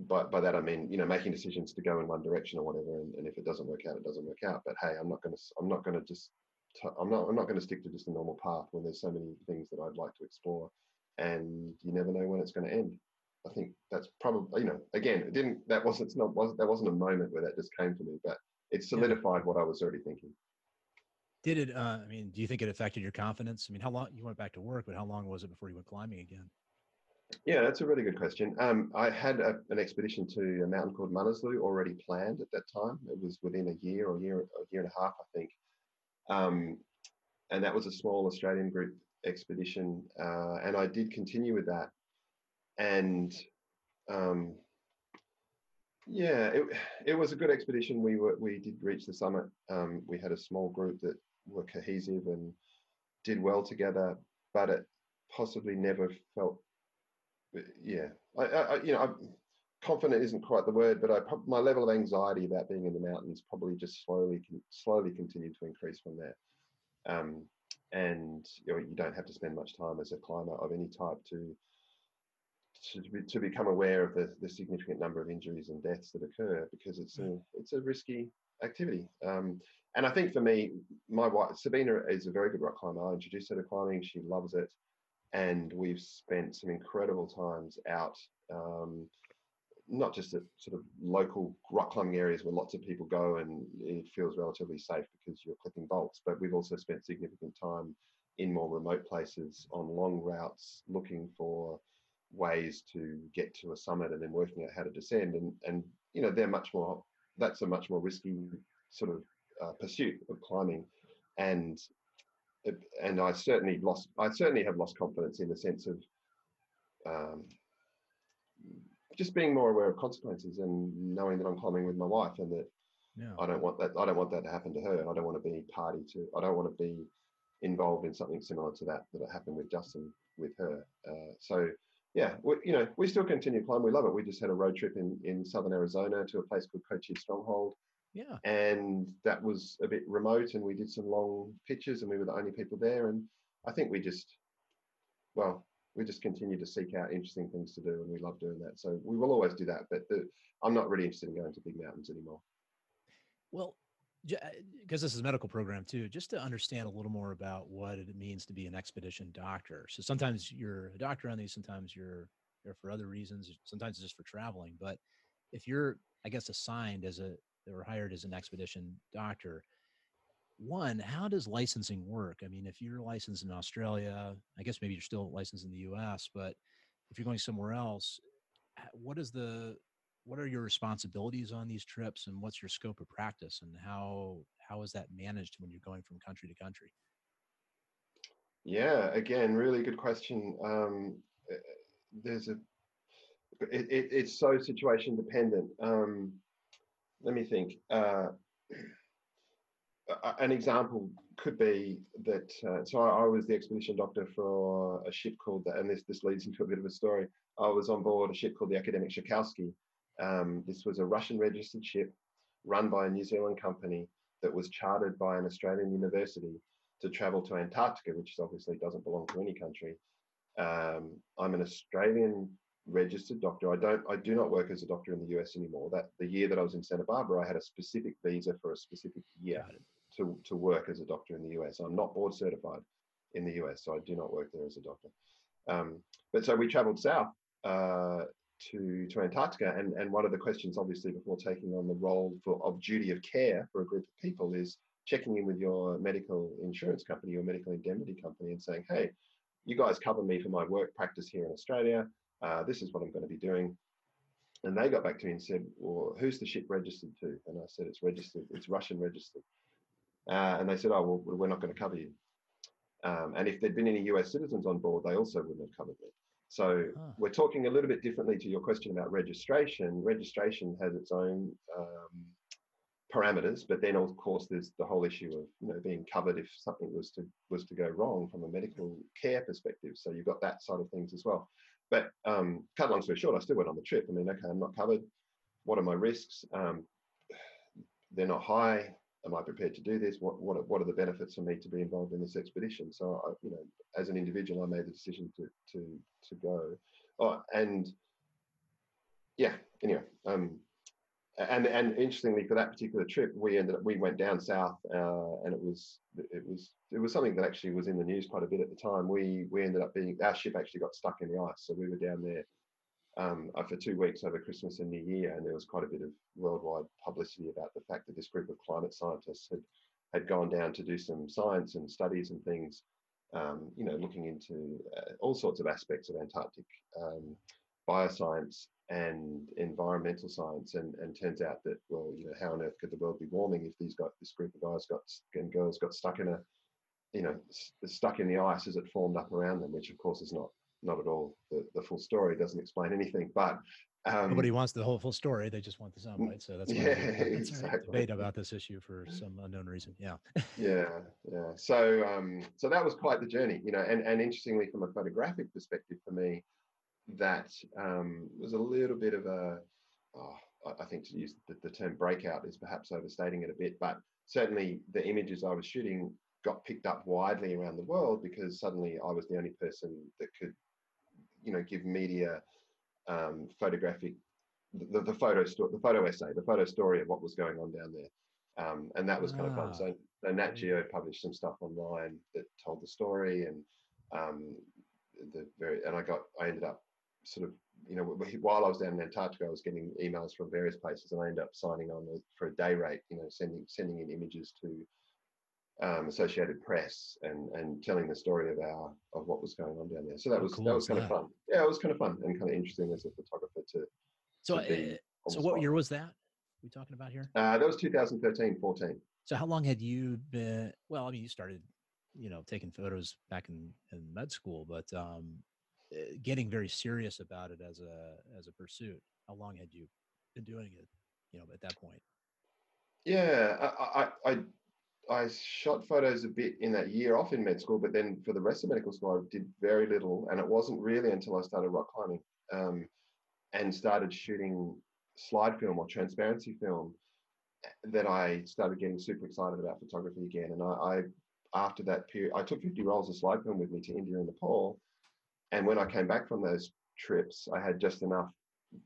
by, by that I mean you know making decisions to go in one direction or whatever and, and if it doesn't work out it doesn't work out but hey I'm not going to I'm not going to just i I'm not I'm not going to stick to just a normal path when there's so many things that I'd like to explore and you never know when it's going to end. I think that's probably you know again it didn't that wasn't it's not was that wasn't a moment where that just came to me, but it solidified yeah. what I was already thinking. Did it? Uh, I mean, do you think it affected your confidence? I mean, how long you went back to work, but how long was it before you went climbing again? Yeah, that's a really good question. Um, I had a, an expedition to a mountain called Manaslu already planned at that time. It was within a year or year, a year and a half, I think. Um, and that was a small Australian group expedition, uh, and I did continue with that. And um, yeah, it, it was a good expedition. We were we did reach the summit. Um, we had a small group that were cohesive and did well together, but it possibly never felt. Yeah, I, I you know, I'm, confident isn't quite the word, but I my level of anxiety about being in the mountains probably just slowly slowly continued to increase from there. Um, and you, know, you don't have to spend much time as a climber of any type to to, be, to become aware of the, the significant number of injuries and deaths that occur because it's a mm. it's a risky activity. Um, and I think for me, my wife Sabina is a very good rock climber. I introduced her to climbing; she loves it, and we've spent some incredible times out. Um, not just at sort of local rock climbing areas where lots of people go and it feels relatively safe because you're clipping bolts, but we've also spent significant time in more remote places on long routes looking for ways to get to a summit and then working out how to descend and and you know they're much more that's a much more risky sort of uh, pursuit of climbing and and I certainly lost I certainly have lost confidence in the sense of um, just being more aware of consequences and knowing that I'm climbing with my wife and that yeah. I don't want that. I don't want that to happen to her. I don't want to be party to. I don't want to be involved in something similar to that that happened with Justin with her. Uh, so yeah, we, you know, we still continue to climb. We love it. We just had a road trip in in southern Arizona to a place called Cochise Stronghold. Yeah, and that was a bit remote, and we did some long pitches, and we were the only people there. And I think we just, well, we just continue to seek out interesting things to do, and we love doing that. So we will always do that. But the, I'm not really interested in going to big mountains anymore. Well, because uh, this is a medical program too, just to understand a little more about what it means to be an expedition doctor. So sometimes you're a doctor on these, sometimes you're there for other reasons, sometimes just for traveling. But if you're, I guess, assigned as a or hired as an expedition doctor, one, how does licensing work? I mean, if you're licensed in Australia, I guess maybe you're still licensed in the U.S., but if you're going somewhere else, what is the what are your responsibilities on these trips and what's your scope of practice and how how is that managed when you're going from country to country yeah again really good question um, eh, there's a it, it, it's so situation dependent um, let me think. Uh, an example could be that uh, so I, I, was the expedition doctor for a ship called the, and this this leads into a bit of a story. I was on board a ship called the Akademik Shokalskiy um, this was a Russian registered ship run by a New Zealand company that was chartered by an Australian university to travel to Antarctica, which obviously doesn't belong to any country. Um, I'm an Australian registered doctor. I don't, I do not work as a doctor in the US anymore. That the year that I was in Santa Barbara, I had a specific visa for a specific year to, to work as a doctor in the US. I'm not board certified in the US, so I do not work there as a doctor. Um, but so we traveled south uh, to, to Antarctica. And, and one of the questions, obviously, before taking on the role for, of duty of care for a group of people is checking in with your medical insurance company, your medical indemnity company, and saying, hey, you guys cover me for my work practice here in Australia. Uh, this is what I'm going to be doing. And they got back to me and said, well, who's the ship registered to? And I said, it's registered, it's Russian registered. Uh, and they said, oh, well, we're not going to cover you. Um, and if there'd been any US citizens on board, they also wouldn't have covered me. So huh. we're talking a little bit differently to your question about registration. Registration has its own um, parameters, but then of course there's the whole issue of you know being covered if something was to was to go wrong from a medical care perspective. So you've got that side of things as well. But um, cut long story short, I still went on the trip. I mean, okay, I'm not covered. What are my risks? Um, they're not high am I prepared to do this? What what what are the benefits for me to be involved in this expedition? So I, you know, as an individual, I made the decision to to to go. Oh, and yeah. Anyway, um, and and interestingly, for that particular trip, we ended up we went down south, uh, and it was it was it was something that actually was in the news quite a bit at the time. We we ended up being our ship actually got stuck in the ice, so we were down there um, uh, for two weeks over Christmas and New Year, and there was quite a bit of worldwide publicity about the fact that this group of climate scientists had had gone down to do some science and studies and things, um, you know, looking into uh, all sorts of aspects of Antarctic um, bioscience and environmental science, and and turns out that well, you know, how on earth could the world be warming if these got this group of guys got and girls got stuck in a, you know, stuck in the ice as it formed up around them, which of course is not not at all the, the full story. It doesn't explain anything, but um, nobody wants the whole full story. They just want the soundbite. So that's why yeah, exactly. debate about this issue for some unknown reason. Yeah. yeah, yeah. So, um, so that was quite the journey, you know. And and interestingly, from a photographic perspective, for me, that um, was a little bit of a. Oh, I think to use the, the term breakout is perhaps overstating it a bit, but certainly the images I was shooting got picked up widely around the world because suddenly I was the only person that could you know give media um, photographic the, the photo story, the photo essay, the photo story of what was going on down there, um, and that was kind of fun. Ah, so, so Nat Geo published some stuff online that told the story, and um, the very and I got I ended up sort of you know while I was down in Antarctica, I was getting emails from various places, and I ended up signing on for a day rate, you know, sending sending in images to um, Associated Press and and telling the story of our of what was going on down there. So that was cool that was kind of fun. Yeah, it was kind of fun and kind of interesting as a photographer to. So, to uh, so what year was that? we talking about here? Uh, that was 2013, 14. So how long had you been? Well, I mean, you started, you know, taking photos back in in med school, but um, eh, getting very serious about it as a as a pursuit. How long had you been doing it? You know, at that point. Yeah, I, I, I I shot photos a bit in that year off in med school, but then for the rest of medical school, I did very little. And it wasn't really until I started rock climbing um, and started shooting slide film or transparency film that I started getting super excited about photography again. And I, I after that period, I took 50 rolls of slide film with me to India and Nepal. And when I came back from those trips, I had just enough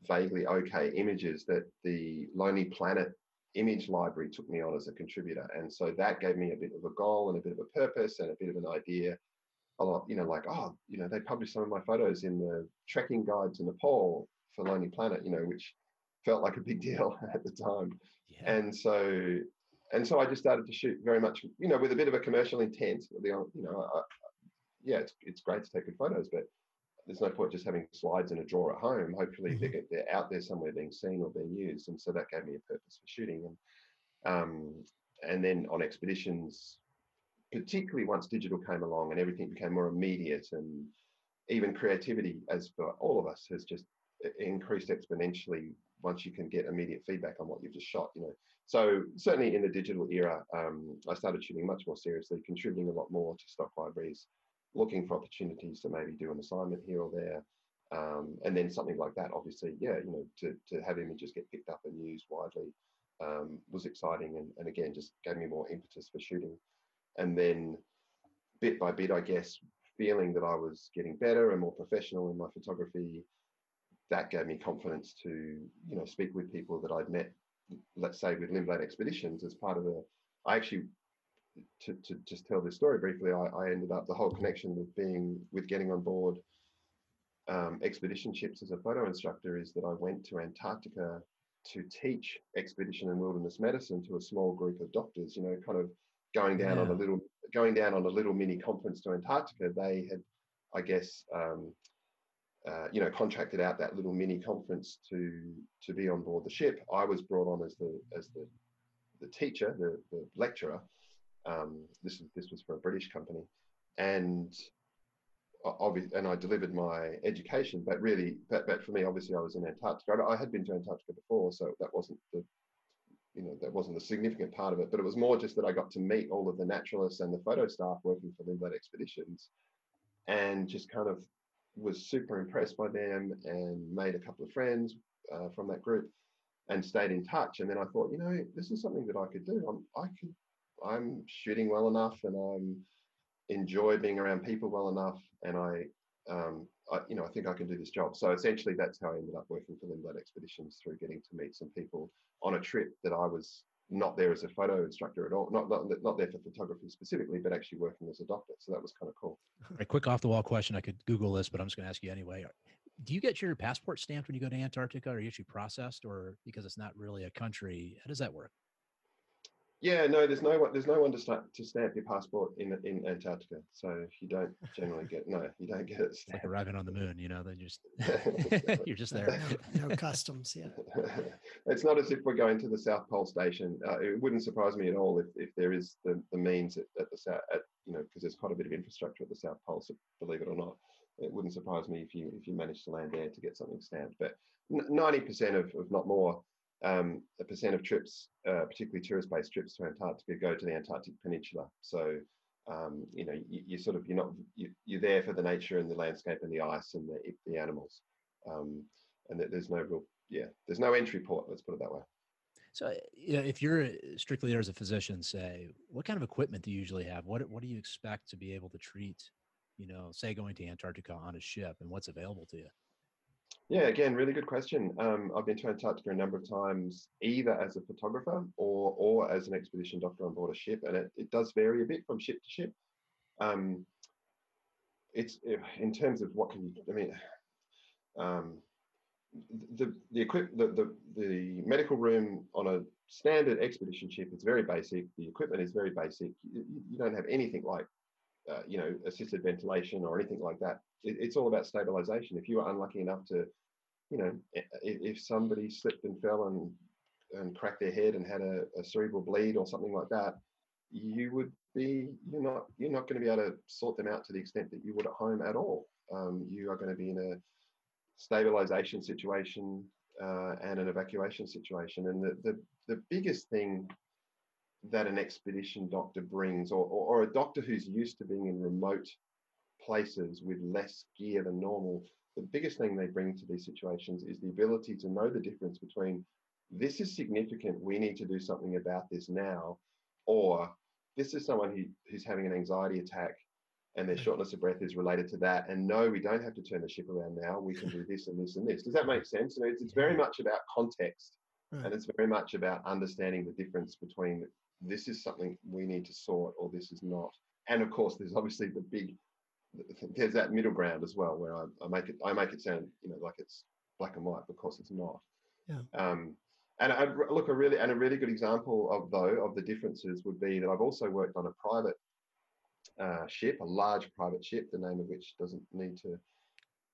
vaguely okay images that the Lonely Planet image library took me on as a contributor. And so that gave me a bit of a goal and a bit of a purpose and a bit of an idea. A lot, you know, like, oh, you know, they published some of my photos in the trekking guide to Nepal for Lonely Planet, you know, which felt like a big deal at the time. Yeah. And so, and so I just started to shoot very much, you know, with a bit of a commercial intent. The, you know, I, yeah, it's it's great to take good photos, but there's no point just having slides in a drawer at home. Hopefully, mm-hmm. they're, they're out there somewhere being seen or being used, and so that gave me a purpose for shooting. And um, and then on expeditions, particularly once digital came along and everything became more immediate, and even creativity, as for all of us, has just increased exponentially once you can get immediate feedback on what you've just shot. You know, so certainly in the digital era, um, I started shooting much more seriously, contributing a lot more to stock libraries looking for opportunities to maybe do an assignment here or there. Um, and then something like that, obviously, yeah, you know, to, to have images get picked up and used widely um, was exciting and, and again, just gave me more impetus for shooting. And then bit by bit, I guess, feeling that I was getting better and more professional in my photography, that gave me confidence to, you know, speak with people that I'd met, let's say with Lindblad Expeditions as part of a, I actually to, to just tell this story briefly, I, I, ended up the whole connection with being with getting on board um, expedition ships as a photo instructor is that I went to Antarctica to teach expedition and wilderness medicine to a small group of doctors. You know, kind of going down yeah. on a little going down on a little mini conference to Antarctica. They had, I guess. Um, uh, you know, contracted out that little mini conference to to be on board the ship. I was brought on as the as the the teacher, the, the lecturer, um, this this was for a British company, and obviously, and I delivered my education. But really, but, but for me, obviously, I was in Antarctica. I, had been to Antarctica before, so that wasn't the you know that wasn't a significant part of it. But it was more just that I got to meet all of the naturalists and the photo staff working for Lindblad Expeditions, and just kind of was super impressed by them and made a couple of friends uh, from that group and stayed in touch. And then I thought, you know, this is something that I could do. I'm, I could I'm shooting well enough and I'm enjoy being around people well enough and I um, I, you know, I think I can do this job. So essentially, that's how I ended up working for Lindblad Expeditions through getting to meet some people on a trip that I was not there as a photo instructor at all, not not not there for photography specifically, but actually working as a doctor. So that was kind of cool. A quick off the wall question. I could Google this, but I'm just going to ask you anyway. Do you get your passport stamped when you go to Antarctica, are you actually processed, or because it's not really a country? How does that work? Yeah, no, there's no one. There's no one to start to stamp your passport in in Antarctica. So you don't generally get no, you don't get it. Stamped. Like arriving on the moon, you know, then just you're just there. No, no, customs, yeah. it's not as if we're going to the South Pole Station. Uh, it wouldn't surprise me at all if, if there is the, the means at, at the south, at, you know, because there's quite a bit of infrastructure at the South Pole. So believe it or not, it wouldn't surprise me if you if you managed to land there to get something stamped. But ninety percent of, of not more um, a percent of trips, uh, particularly tourist-based trips to Antarctica, go to the Antarctic Peninsula. So, um, you know, you, you, sort of you're not you, you're there for the nature and the landscape and the ice and the the animals, um, and there's no real yeah, there's no entry port. Let's put it that way. So, you know, if you're strictly there as a physician, say, what kind of equipment do you usually have? What what do you expect to be able to treat? You know, say going to Antarctica on a ship, and what's available to you? Yeah, again, really good question. Um, I've been to Antarctica a number of times, either as a photographer or or as an expedition doctor on board a ship, and it, it does vary a bit from ship to ship. Um, it's eh, in terms of what can you, I mean, um, the the equip the, the the medical room on a standard expedition ship is very basic. The equipment is very basic. You, you don't have anything like uh, you know, assisted ventilation or anything like that. It, it's all about stabilization. If you are unlucky enough to, you know, if, if somebody slipped and fell and and cracked their head and had a, a, cerebral bleed or something like that, you would be you're not you're not going to be able to sort them out to the extent that you would at home at all. Um, you are going to be in a stabilization situation uh, and an evacuation situation. And the, the the biggest thing that an expedition doctor brings, or, or, or, a doctor who's used to being in remote places with less gear than normal, the biggest thing they bring to these situations is the ability to know the difference between this is significant, we need to do something about this now, or this is someone who, who's having an anxiety attack and their hmm. shortness of breath is related to that. And no, we don't have to turn the ship around now. We can do this and this and this. Does that make sense? And it's, it's very much about context, Right. and it's very much about understanding the difference between this is something we need to sort or this is not. And of course, there's obviously the big there's that middle ground as well where I, I make it I make it sound you know like it's black and white, because it's not. Yeah. Um, and I look a really and a really good example of though of the differences would be that I've also worked on a private uh, ship, a large private ship, the name of which doesn't need to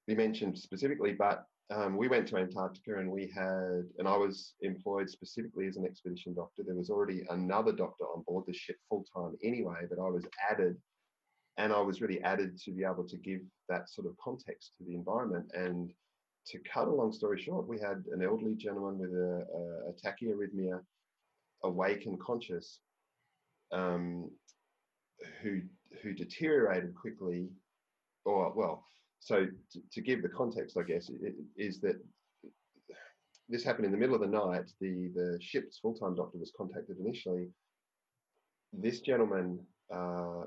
be mentioned specifically, but um, we went to Antarctica and we had, and I was employed specifically as an expedition doctor. There was already another doctor on board the ship full time anyway, but I was added, and I was really added to be able to give that sort of context to the environment. And to cut a long story short, we had an elderly gentleman with a, a, a tachyarrhythmia, awake and conscious, um, who who deteriorated quickly, or well, so to, to give the context, I guess, it, is that this happened in the middle of the night. The the ship's full time doctor was contacted initially. This gentleman, uh,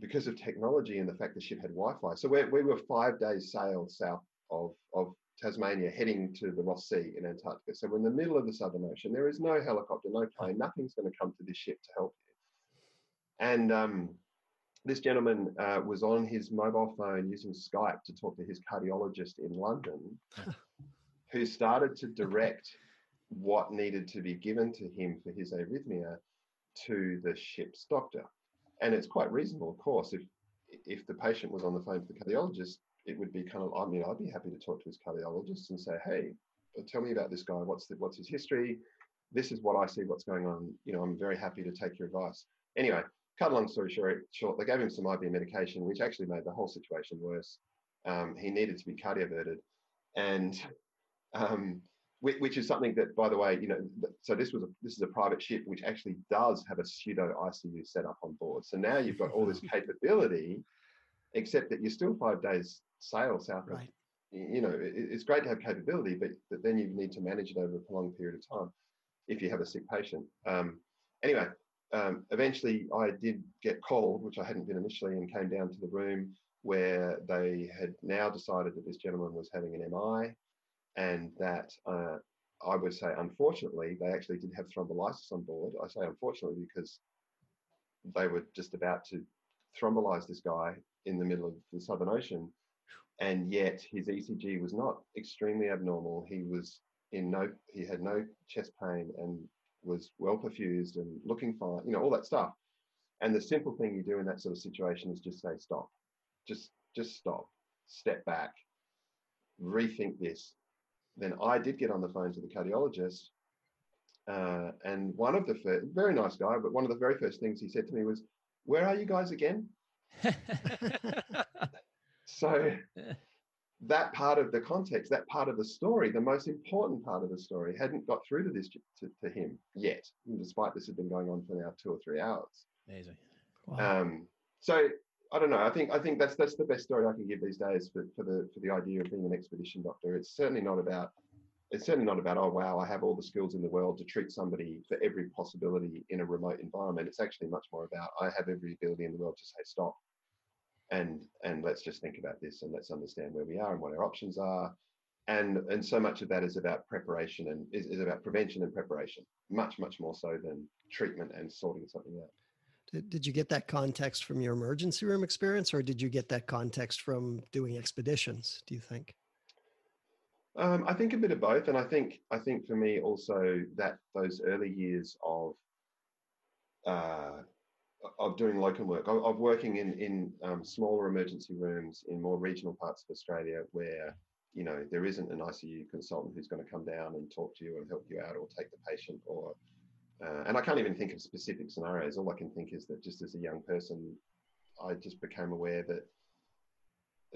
because of technology and the fact the ship had Wi-Fi, so we we were five days sail south of of Tasmania, heading to the Ross Sea in Antarctica. So we're in the middle of the Southern Ocean. There is no helicopter, no plane, nothing's going to come to this ship to help you. And um, this gentleman uh, was on his mobile phone using Skype to talk to his cardiologist in London, who started to direct what needed to be given to him for his arrhythmia to the ship's doctor. And it's quite reasonable, of course, if if the patient was on the phone to the cardiologist, it would be kind of, I mean, I'd be happy to talk to his cardiologist and say, hey, tell me about this guy. What's the, what's his history? This is what I see. What's going on? You know, I'm very happy to take your advice. Anyway, cut a long story short, short, they gave him some IV medication, which actually made the whole situation worse. Um, he needed to be cardioverted, and um, which, which, is something that, by the way, you know, so this was a, this is a private ship which actually does have a pseudo ICU set up on board. So now you've got all this capability, except that you're still five days sail south right. of. You know, it, it's great to have capability, but, but then you need to manage it over a prolonged period of time if you have a sick patient. Um, anyway, um, eventually I did get called, which I hadn't been initially, and came down to the room where they had now decided that this gentleman was having an MI and that uh, I would say, unfortunately, they actually did have thrombolysis on board. I say unfortunately because they were just about to thrombolize this guy in the middle of the Southern Ocean. And yet his ECG was not extremely abnormal. He was in no, he had no chest pain and was well perfused and looking fine, you know, all that stuff. And the simple thing you do in that sort of situation is just say stop, just just stop, step back, rethink this. Then I did get on the phone to the cardiologist, uh, and one of the first, very nice guy, but one of the very first things he said to me was, "Where are you guys again?" so that part of the context, that part of the story, the most important part of the story, hadn't got through to this to, to him yet, despite this had been going on for now two or three hours. Amazing. Wow. Um, so I don't know. I think I think that's that's the best story I can give these days for, for the for the idea of being an expedition doctor. It's certainly not about it's certainly not about oh wow I have all the skills in the world to treat somebody for every possibility in a remote environment. It's actually much more about I have every ability in the world to say stop and and let's just think about this and let's understand where we are and what our options are and and so much of that is about preparation and is, is about prevention and preparation much much more so than treatment and sorting something out did, did you get that context from your emergency room experience or did you get that context from doing expeditions do you think? Um, I think a bit of both, and I think I think for me also that those early years of uh, of doing locum work, of, of working in in um, smaller emergency rooms in more regional parts of Australia, where you know there isn't an ICU consultant who's going to come down and talk to you and help you out, or take the patient, or uh, and I can't even think of specific scenarios. All I can think is that just as a young person, I just became aware that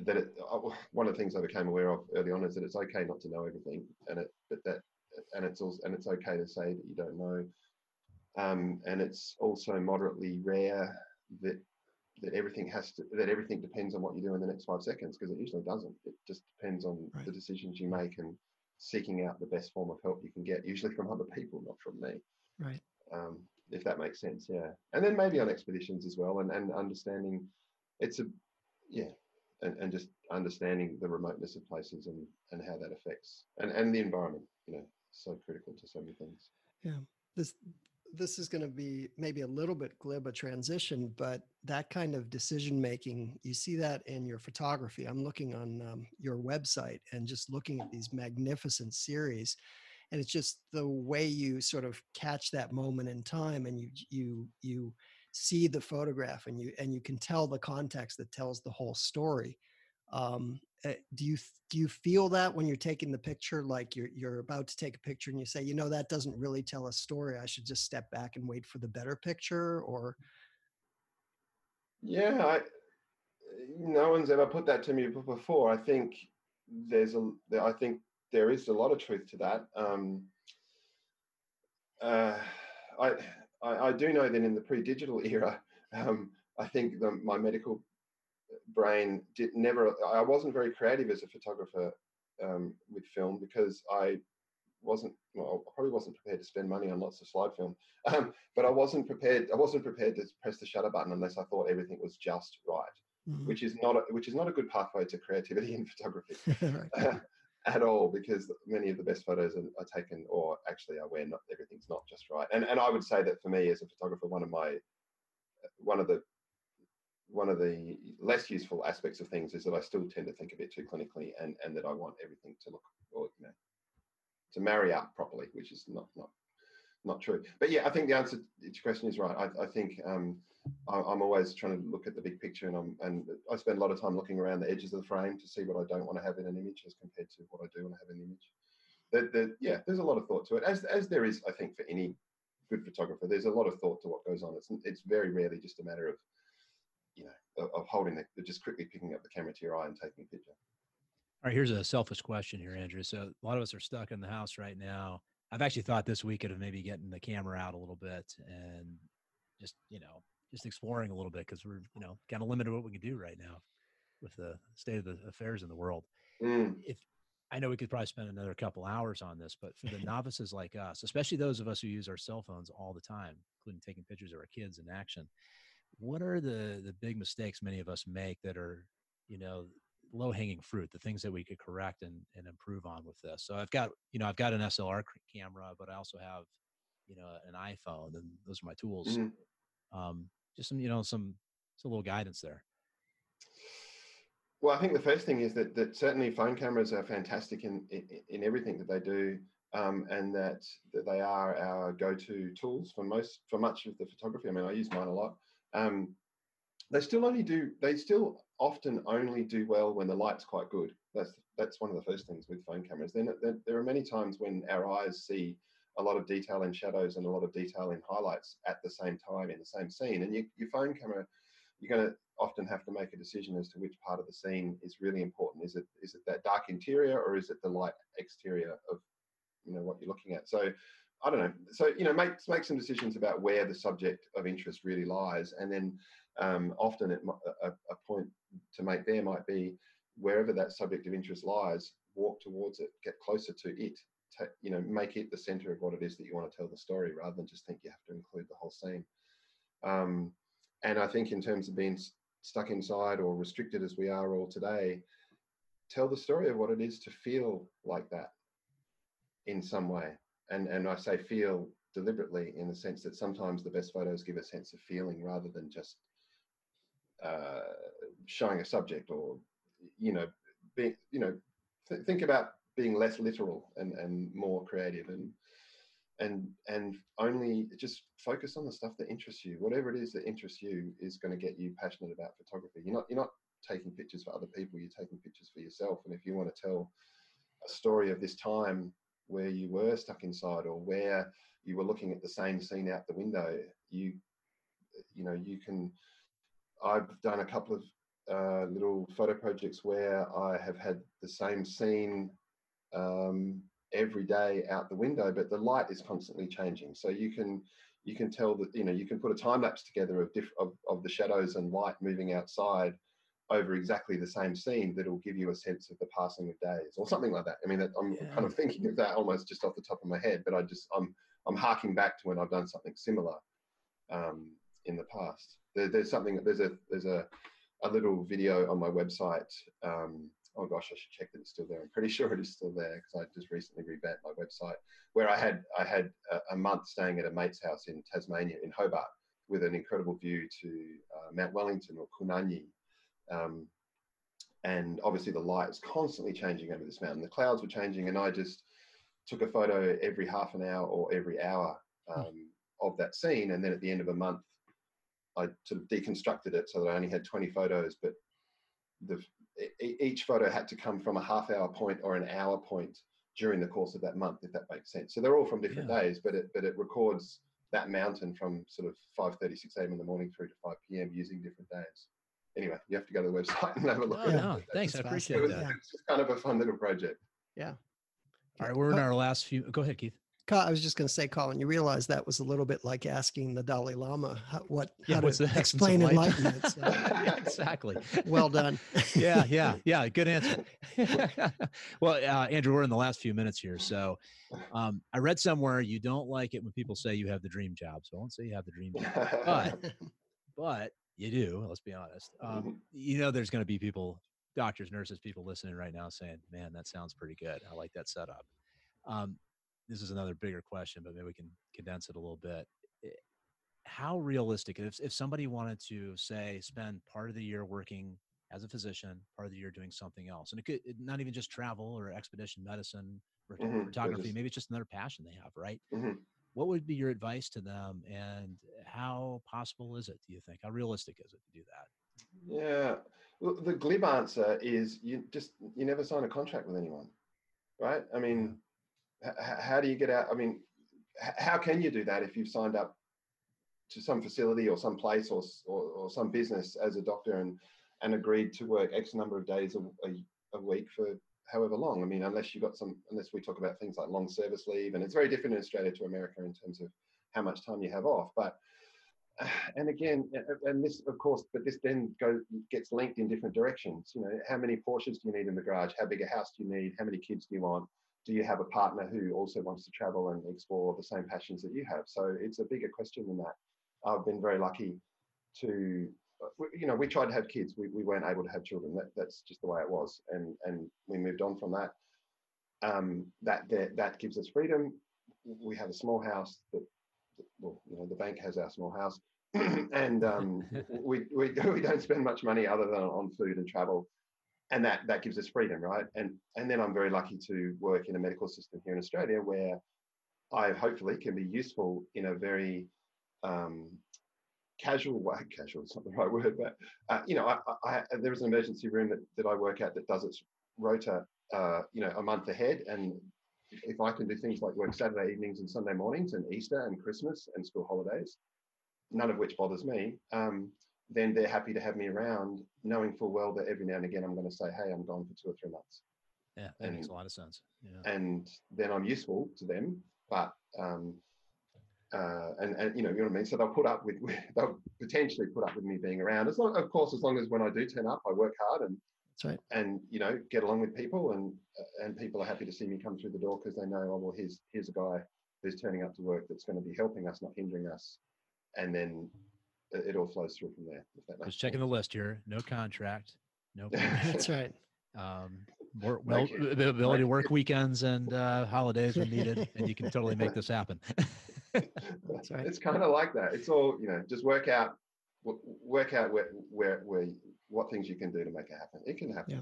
that it, uh, one of the things I became aware of early on is that it's okay not to know everything, and it but that and it's also and it's okay to say that you don't know um, and it's also moderately rare that that everything has to that everything depends on what you do in the next five seconds because it usually doesn't. It just depends on right. the decisions you make and seeking out the best form of help you can get, usually from other people, not from me. Right. Um, if that makes sense, yeah. And then maybe on expeditions as well, and and understanding it's a yeah, and, and just understanding the remoteness of places and and how that affects and and the environment. You know, so critical to so many things. Yeah, this this is going to be maybe a little bit glib a transition, but that kind of decision making, you see that in your photography. I'm looking on um, your website and just looking at these magnificent series, and it's just the way you sort of catch that moment in time, and you you you see the photograph, and you and you can tell the context that tells the whole story. Um, uh, do you do you feel that when you're taking the picture like you're you're about to take a picture and you say you know that doesn't really tell a story i should just step back and wait for the better picture or yeah i no one's ever put that to me before i think there's a i think there is a lot of truth to that. Um uh i i, I do know that in the pre-digital era um i think the, my medical brain did never i wasn't very creative as a photographer um, with film because i wasn't well i probably wasn't prepared to spend money on lots of slide film. Um, but i wasn't prepared i wasn't prepared to press the shutter button unless i thought everything was just right mm-hmm. which is not a, which is not a good pathway to creativity in photography. Uh, at all because many of the best photos are, are, taken or actually are where not everything's not just right and and i would say that for me as a photographer one of my one of the one of the less useful aspects of things is that I still tend to think a bit too clinically and, and that I want everything to look or you know to marry up properly, which is not not not true. But yeah, I think the answer to your question is right. I, I think um, I, am always trying to look at the big picture, and I'm and I spend a lot of time looking around the edges of the frame to see what I don't want to have in an image as compared to what I do want to have in an image. The, the, yeah, there's a lot of thought to it, as as there is, I think, for any good photographer. There's a lot of thought to what goes on. It's it's very rarely just a matter of you know, of, of holding the, just quickly picking up the camera to your eye and taking a picture. All right, here's a selfish question here, Andrew. So a lot of us are stuck in the house right now. I've actually thought this week of maybe getting the camera out a little bit and just, you know, just exploring a little bit because we're, you know, kind of limited what we can do right now with the state of the affairs in the world. Mm. If I know we could probably spend another couple hours on this, but for the novices like us, especially those of us who use our cell phones all the time, including taking pictures of our kids in action, what are the the big mistakes many of us make that are you know low hanging fruit the things that we could correct and, and improve on with this so i've got you know i've got an slr camera but i also have you know an iphone and those are my tools mm-hmm. um, just some you know some some little guidance there. Well i think the first thing is that that certainly phone cameras are fantastic in in, in everything that they do um, and that, that they are our go-to tools for most for much of the photography. I mean i use mine a lot. Um, they still only do they still often only do well when the light's quite good. That's that's one of the first things with phone cameras. Then there, there are many times when our eyes see a lot of detail in shadows and a lot of detail in highlights at the same time in the same scene and you, your phone camera you're going to often have to make a decision as to which part of the scene is really important is it is it that dark interior or is it the light exterior of you know what you're looking at so I don't know. So you know, make make some decisions about where the subject of interest really lies, and then um, often it, a, a point to make there might be wherever that subject of interest lies, walk towards it, get closer to it. You know, make it the center of what it is that you want to tell the story, rather than just think you have to include the whole scene. Um, and I think in terms of being stuck inside or restricted as we are all today, tell the story of what it is to feel like that in some way and and I say feel deliberately in the sense that sometimes the best photos give a sense of feeling rather than just uh, showing a subject or you know being you know th- think about being less literal and and more creative and and and only just focus on the stuff that interests you. Whatever it is that interests you is going to get you passionate about photography. You're not you're not taking pictures for other people you're taking pictures for yourself. And if you want to tell a story of this time where you were stuck inside or where you were looking at the same scene out the window you you know you can i've done a couple of uh, little photo projects where i have had the same scene um, every day out the window but the light is constantly changing so you can you can tell that you know you can put a time lapse together of, diff- of, of the shadows and light moving outside over exactly the same scene that'll give you a sense of the passing of days or something like that. I mean, I'm yeah. kind of thinking of that almost just off the top of my head, but I just I'm I'm harking back to when I've done something similar um, in the past. There, there's something there's a there's a a little video on my website. Um, oh gosh, I should check that it's still there. I'm pretty sure it is still there because I just recently revamped my website where I had I had a, a, month staying at a mate's house in Tasmania in Hobart with an incredible view to uh, Mount Wellington or Kunanyi. Um, and obviously the light is constantly changing over this mountain. The clouds were changing, and I just took a photo every half an hour or every hour hmm. um, of that scene. And then at the end of a month, I sort of deconstructed it so that I only had 20 photos, but the, each photo had to come from a half hour point or an hour point during the course of that month, if that makes sense. So they're all from different yeah. days, but it but it records that mountain from sort of 5:30, 6 a.m. in the morning through to 5 p.m. using different days. Anyway, you have to go to the website and have a look. Oh, no, thanks, I appreciate it was, that. It's just kind of a fun little project. Yeah. All right, we're in our last few. Go ahead, Keith. I was just going to say, Colin, you realize that was a little bit like asking the Dalai Lama how, what yeah, how to explain enlightenment. So. yeah, exactly. Well done. yeah, yeah, yeah. Good answer. well, uh, Andrew, we're in the last few minutes here, so um, I read somewhere you don't like it when people say you have the dream job. So I won't say you have the dream job, but but you do. Let's be honest. Um, mm-hmm. you know, there's going to be people, doctors, nurses, people listening right now saying, "Man, that sounds pretty good. I like that setup." Um, this is another bigger question, but maybe we can condense it a little bit. How realistic, if, if somebody wanted to say spend part of the year working as a physician, part of the year doing something else, and it could not even just travel or expedition medicine or mm-hmm. photography, maybe it's just another passion they have, right? Mm-hmm. What would be your advice to them, and how possible is it? Do you think? How realistic is it to do that? Yeah, well, the glib answer is you just you never sign a contract with anyone, right? I mean, how do you get out? I mean, how can you do that if you've signed up to some facility or some place or, or, or some business as a doctor and, and agreed to work X number of days a, a, a week for however long? I mean, unless you've got some, unless we talk about things like long service leave, and it's very different in Australia to America in terms of how much time you have off. But and again, and this, of course, but this then goes gets linked in different directions. You know, how many Porsches do you need in the garage? How big a house do you need? How many kids do you want? Do you have a partner who also wants to travel and explore the same passions that you have? So it's a bigger question than that. I've been very lucky to, you know, we tried to have kids. We, we weren't able to have children. That, that's just the way it was. And, and we moved on from that. Um, that, that, that gives us freedom. We have a small house that, well, you know, the bank has our small house. and um, we, we, we don't spend much money other than on food and travel and that that gives us freedom, right? And and then I'm very lucky to work in a medical system here in Australia where I hopefully can be useful in a very um, casual way. Casual is not the right word, but uh, you know, I, I, there is an emergency room that, that I work at that does its rota, uh, you know, a month ahead, and if I can do things like work Saturday evenings and Sunday mornings and Easter and Christmas and school holidays, none of which bothers me. Um, then they're happy to have me around, knowing full well that every now and again I'm going to say, "Hey, I'm gone for two or three months." Yeah, that and, makes a lot of sense. Yeah. And then I'm useful to them, but um, uh, and and you know, you know what I mean. So they'll put up with, they'll potentially put up with me being around. As long, of course, as long as when I do turn up, I work hard and that's right. And you know, get along with people, and and people are happy to see me come through the door because they know, oh well, here's here's a guy who's turning up to work that's going to be helping us, not hindering us. And then it all flows through from there. Just checking the list here. No contract. No. That's right. Um, more, well, the ability to work weekends and uh, holidays when needed, and you can totally make this happen. That's right. It's kind of like that. It's all you know. Just work out, work out where, where, where, what things you can do to make it happen. It can happen. Yeah.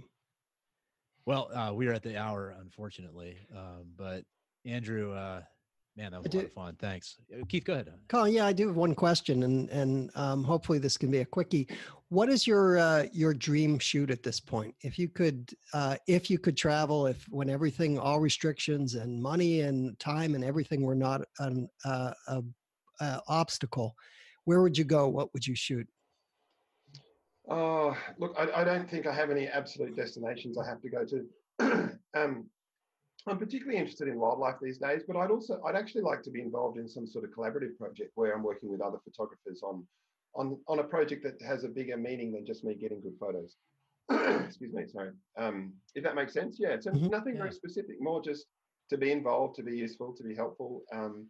Well, uh, we are at the hour, unfortunately, um, but Andrew, uh, Man, that was a lot of fun. Thanks, uh, Keith. Go ahead. Colin, yeah, I do have one question, and and um, hopefully this can be a quickie. What is your uh, your dream shoot at this point? If you could, uh, if you could travel, if when everything, all restrictions and money and time and everything were not an uh, a, a obstacle, where would you go? What would you shoot? Oh, look, I, I, don't think I have any absolute destinations I have to go to. um, I'm particularly interested in wildlife these days, but I'd also I'd actually like to be involved in some sort of collaborative project where I'm working with other photographers on on on a project that has a bigger meaning than just me getting good photos. Excuse me, sorry. Um, if that makes sense, yeah. It's mm-hmm. nothing yeah. very specific, more just to be involved, to be useful, to be helpful. Um,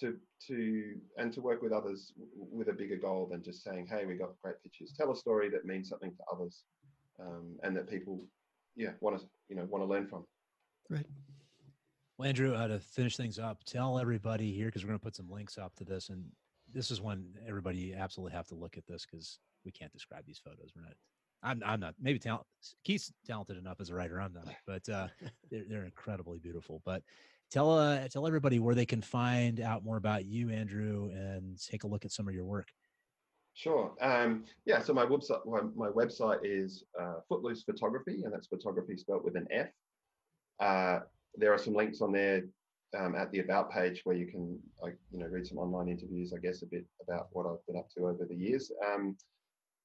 to to and to work with others with a bigger goal than just saying, "Hey, we got great pictures." Tell a story that means something to others, um, and that people, yeah, want to you know want to learn from. Right. Well, Andrew, uh, to finish things up, tell everybody here because we're going to put some links up to this, and this is when everybody absolutely have to look at this because we can't describe these photos. We're not. I'm, I'm not maybe talent. Keith's talented enough as a writer. I'm not, but uh, they're, they're incredibly beautiful. But tell uh, tell everybody where they can find out more about you, Andrew, and take a look at some of your work. Sure. Um, yeah. So my website my, my website is uh, Footloose Fotography, and that's photography spelled with an F. Uh, there are some links on there um, at the about page where you can you know read some online interviews. I guess a bit about what I've been up to over the years. Um,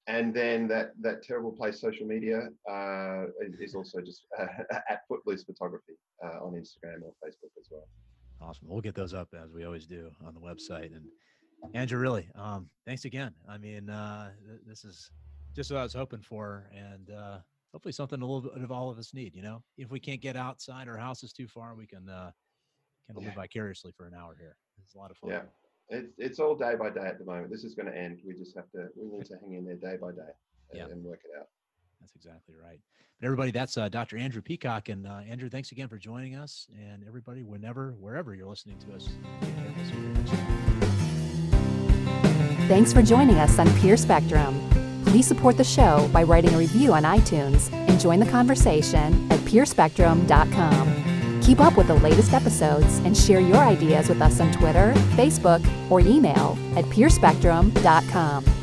and then that that terrible place social media uh, is also just uh, at Footloose Fotography uh, on Instagram or Facebook as well. Awesome. We'll get those up as we always do on the website. And Andrew, really, um, thanks again. I mean, uh, th- this is just what I was hoping for, and uh, hopefully something a little bit of all of us need. You know, if we can't get outside our house is too far, we can uh, kind of Yeah. live vicariously for an hour here. It's a lot of fun. Yeah. It's it's all day by day at the moment. This is going to end. We just have to we need to hang in there day by day and, Yeah. and work it out. That's exactly right. But everybody, that's uh, Dr. Andrew Peacock. And uh, Andrew, thanks again for joining us. And everybody, whenever, wherever you're listening to us, we'll see you next time. Thanks for joining us on Peer Spectrum. Please support the show by writing a review on iTunes and join the conversation at peerspectrum.com. Keep up with the latest episodes and share your ideas with us on Twitter, Facebook, or email at peerspectrum.com.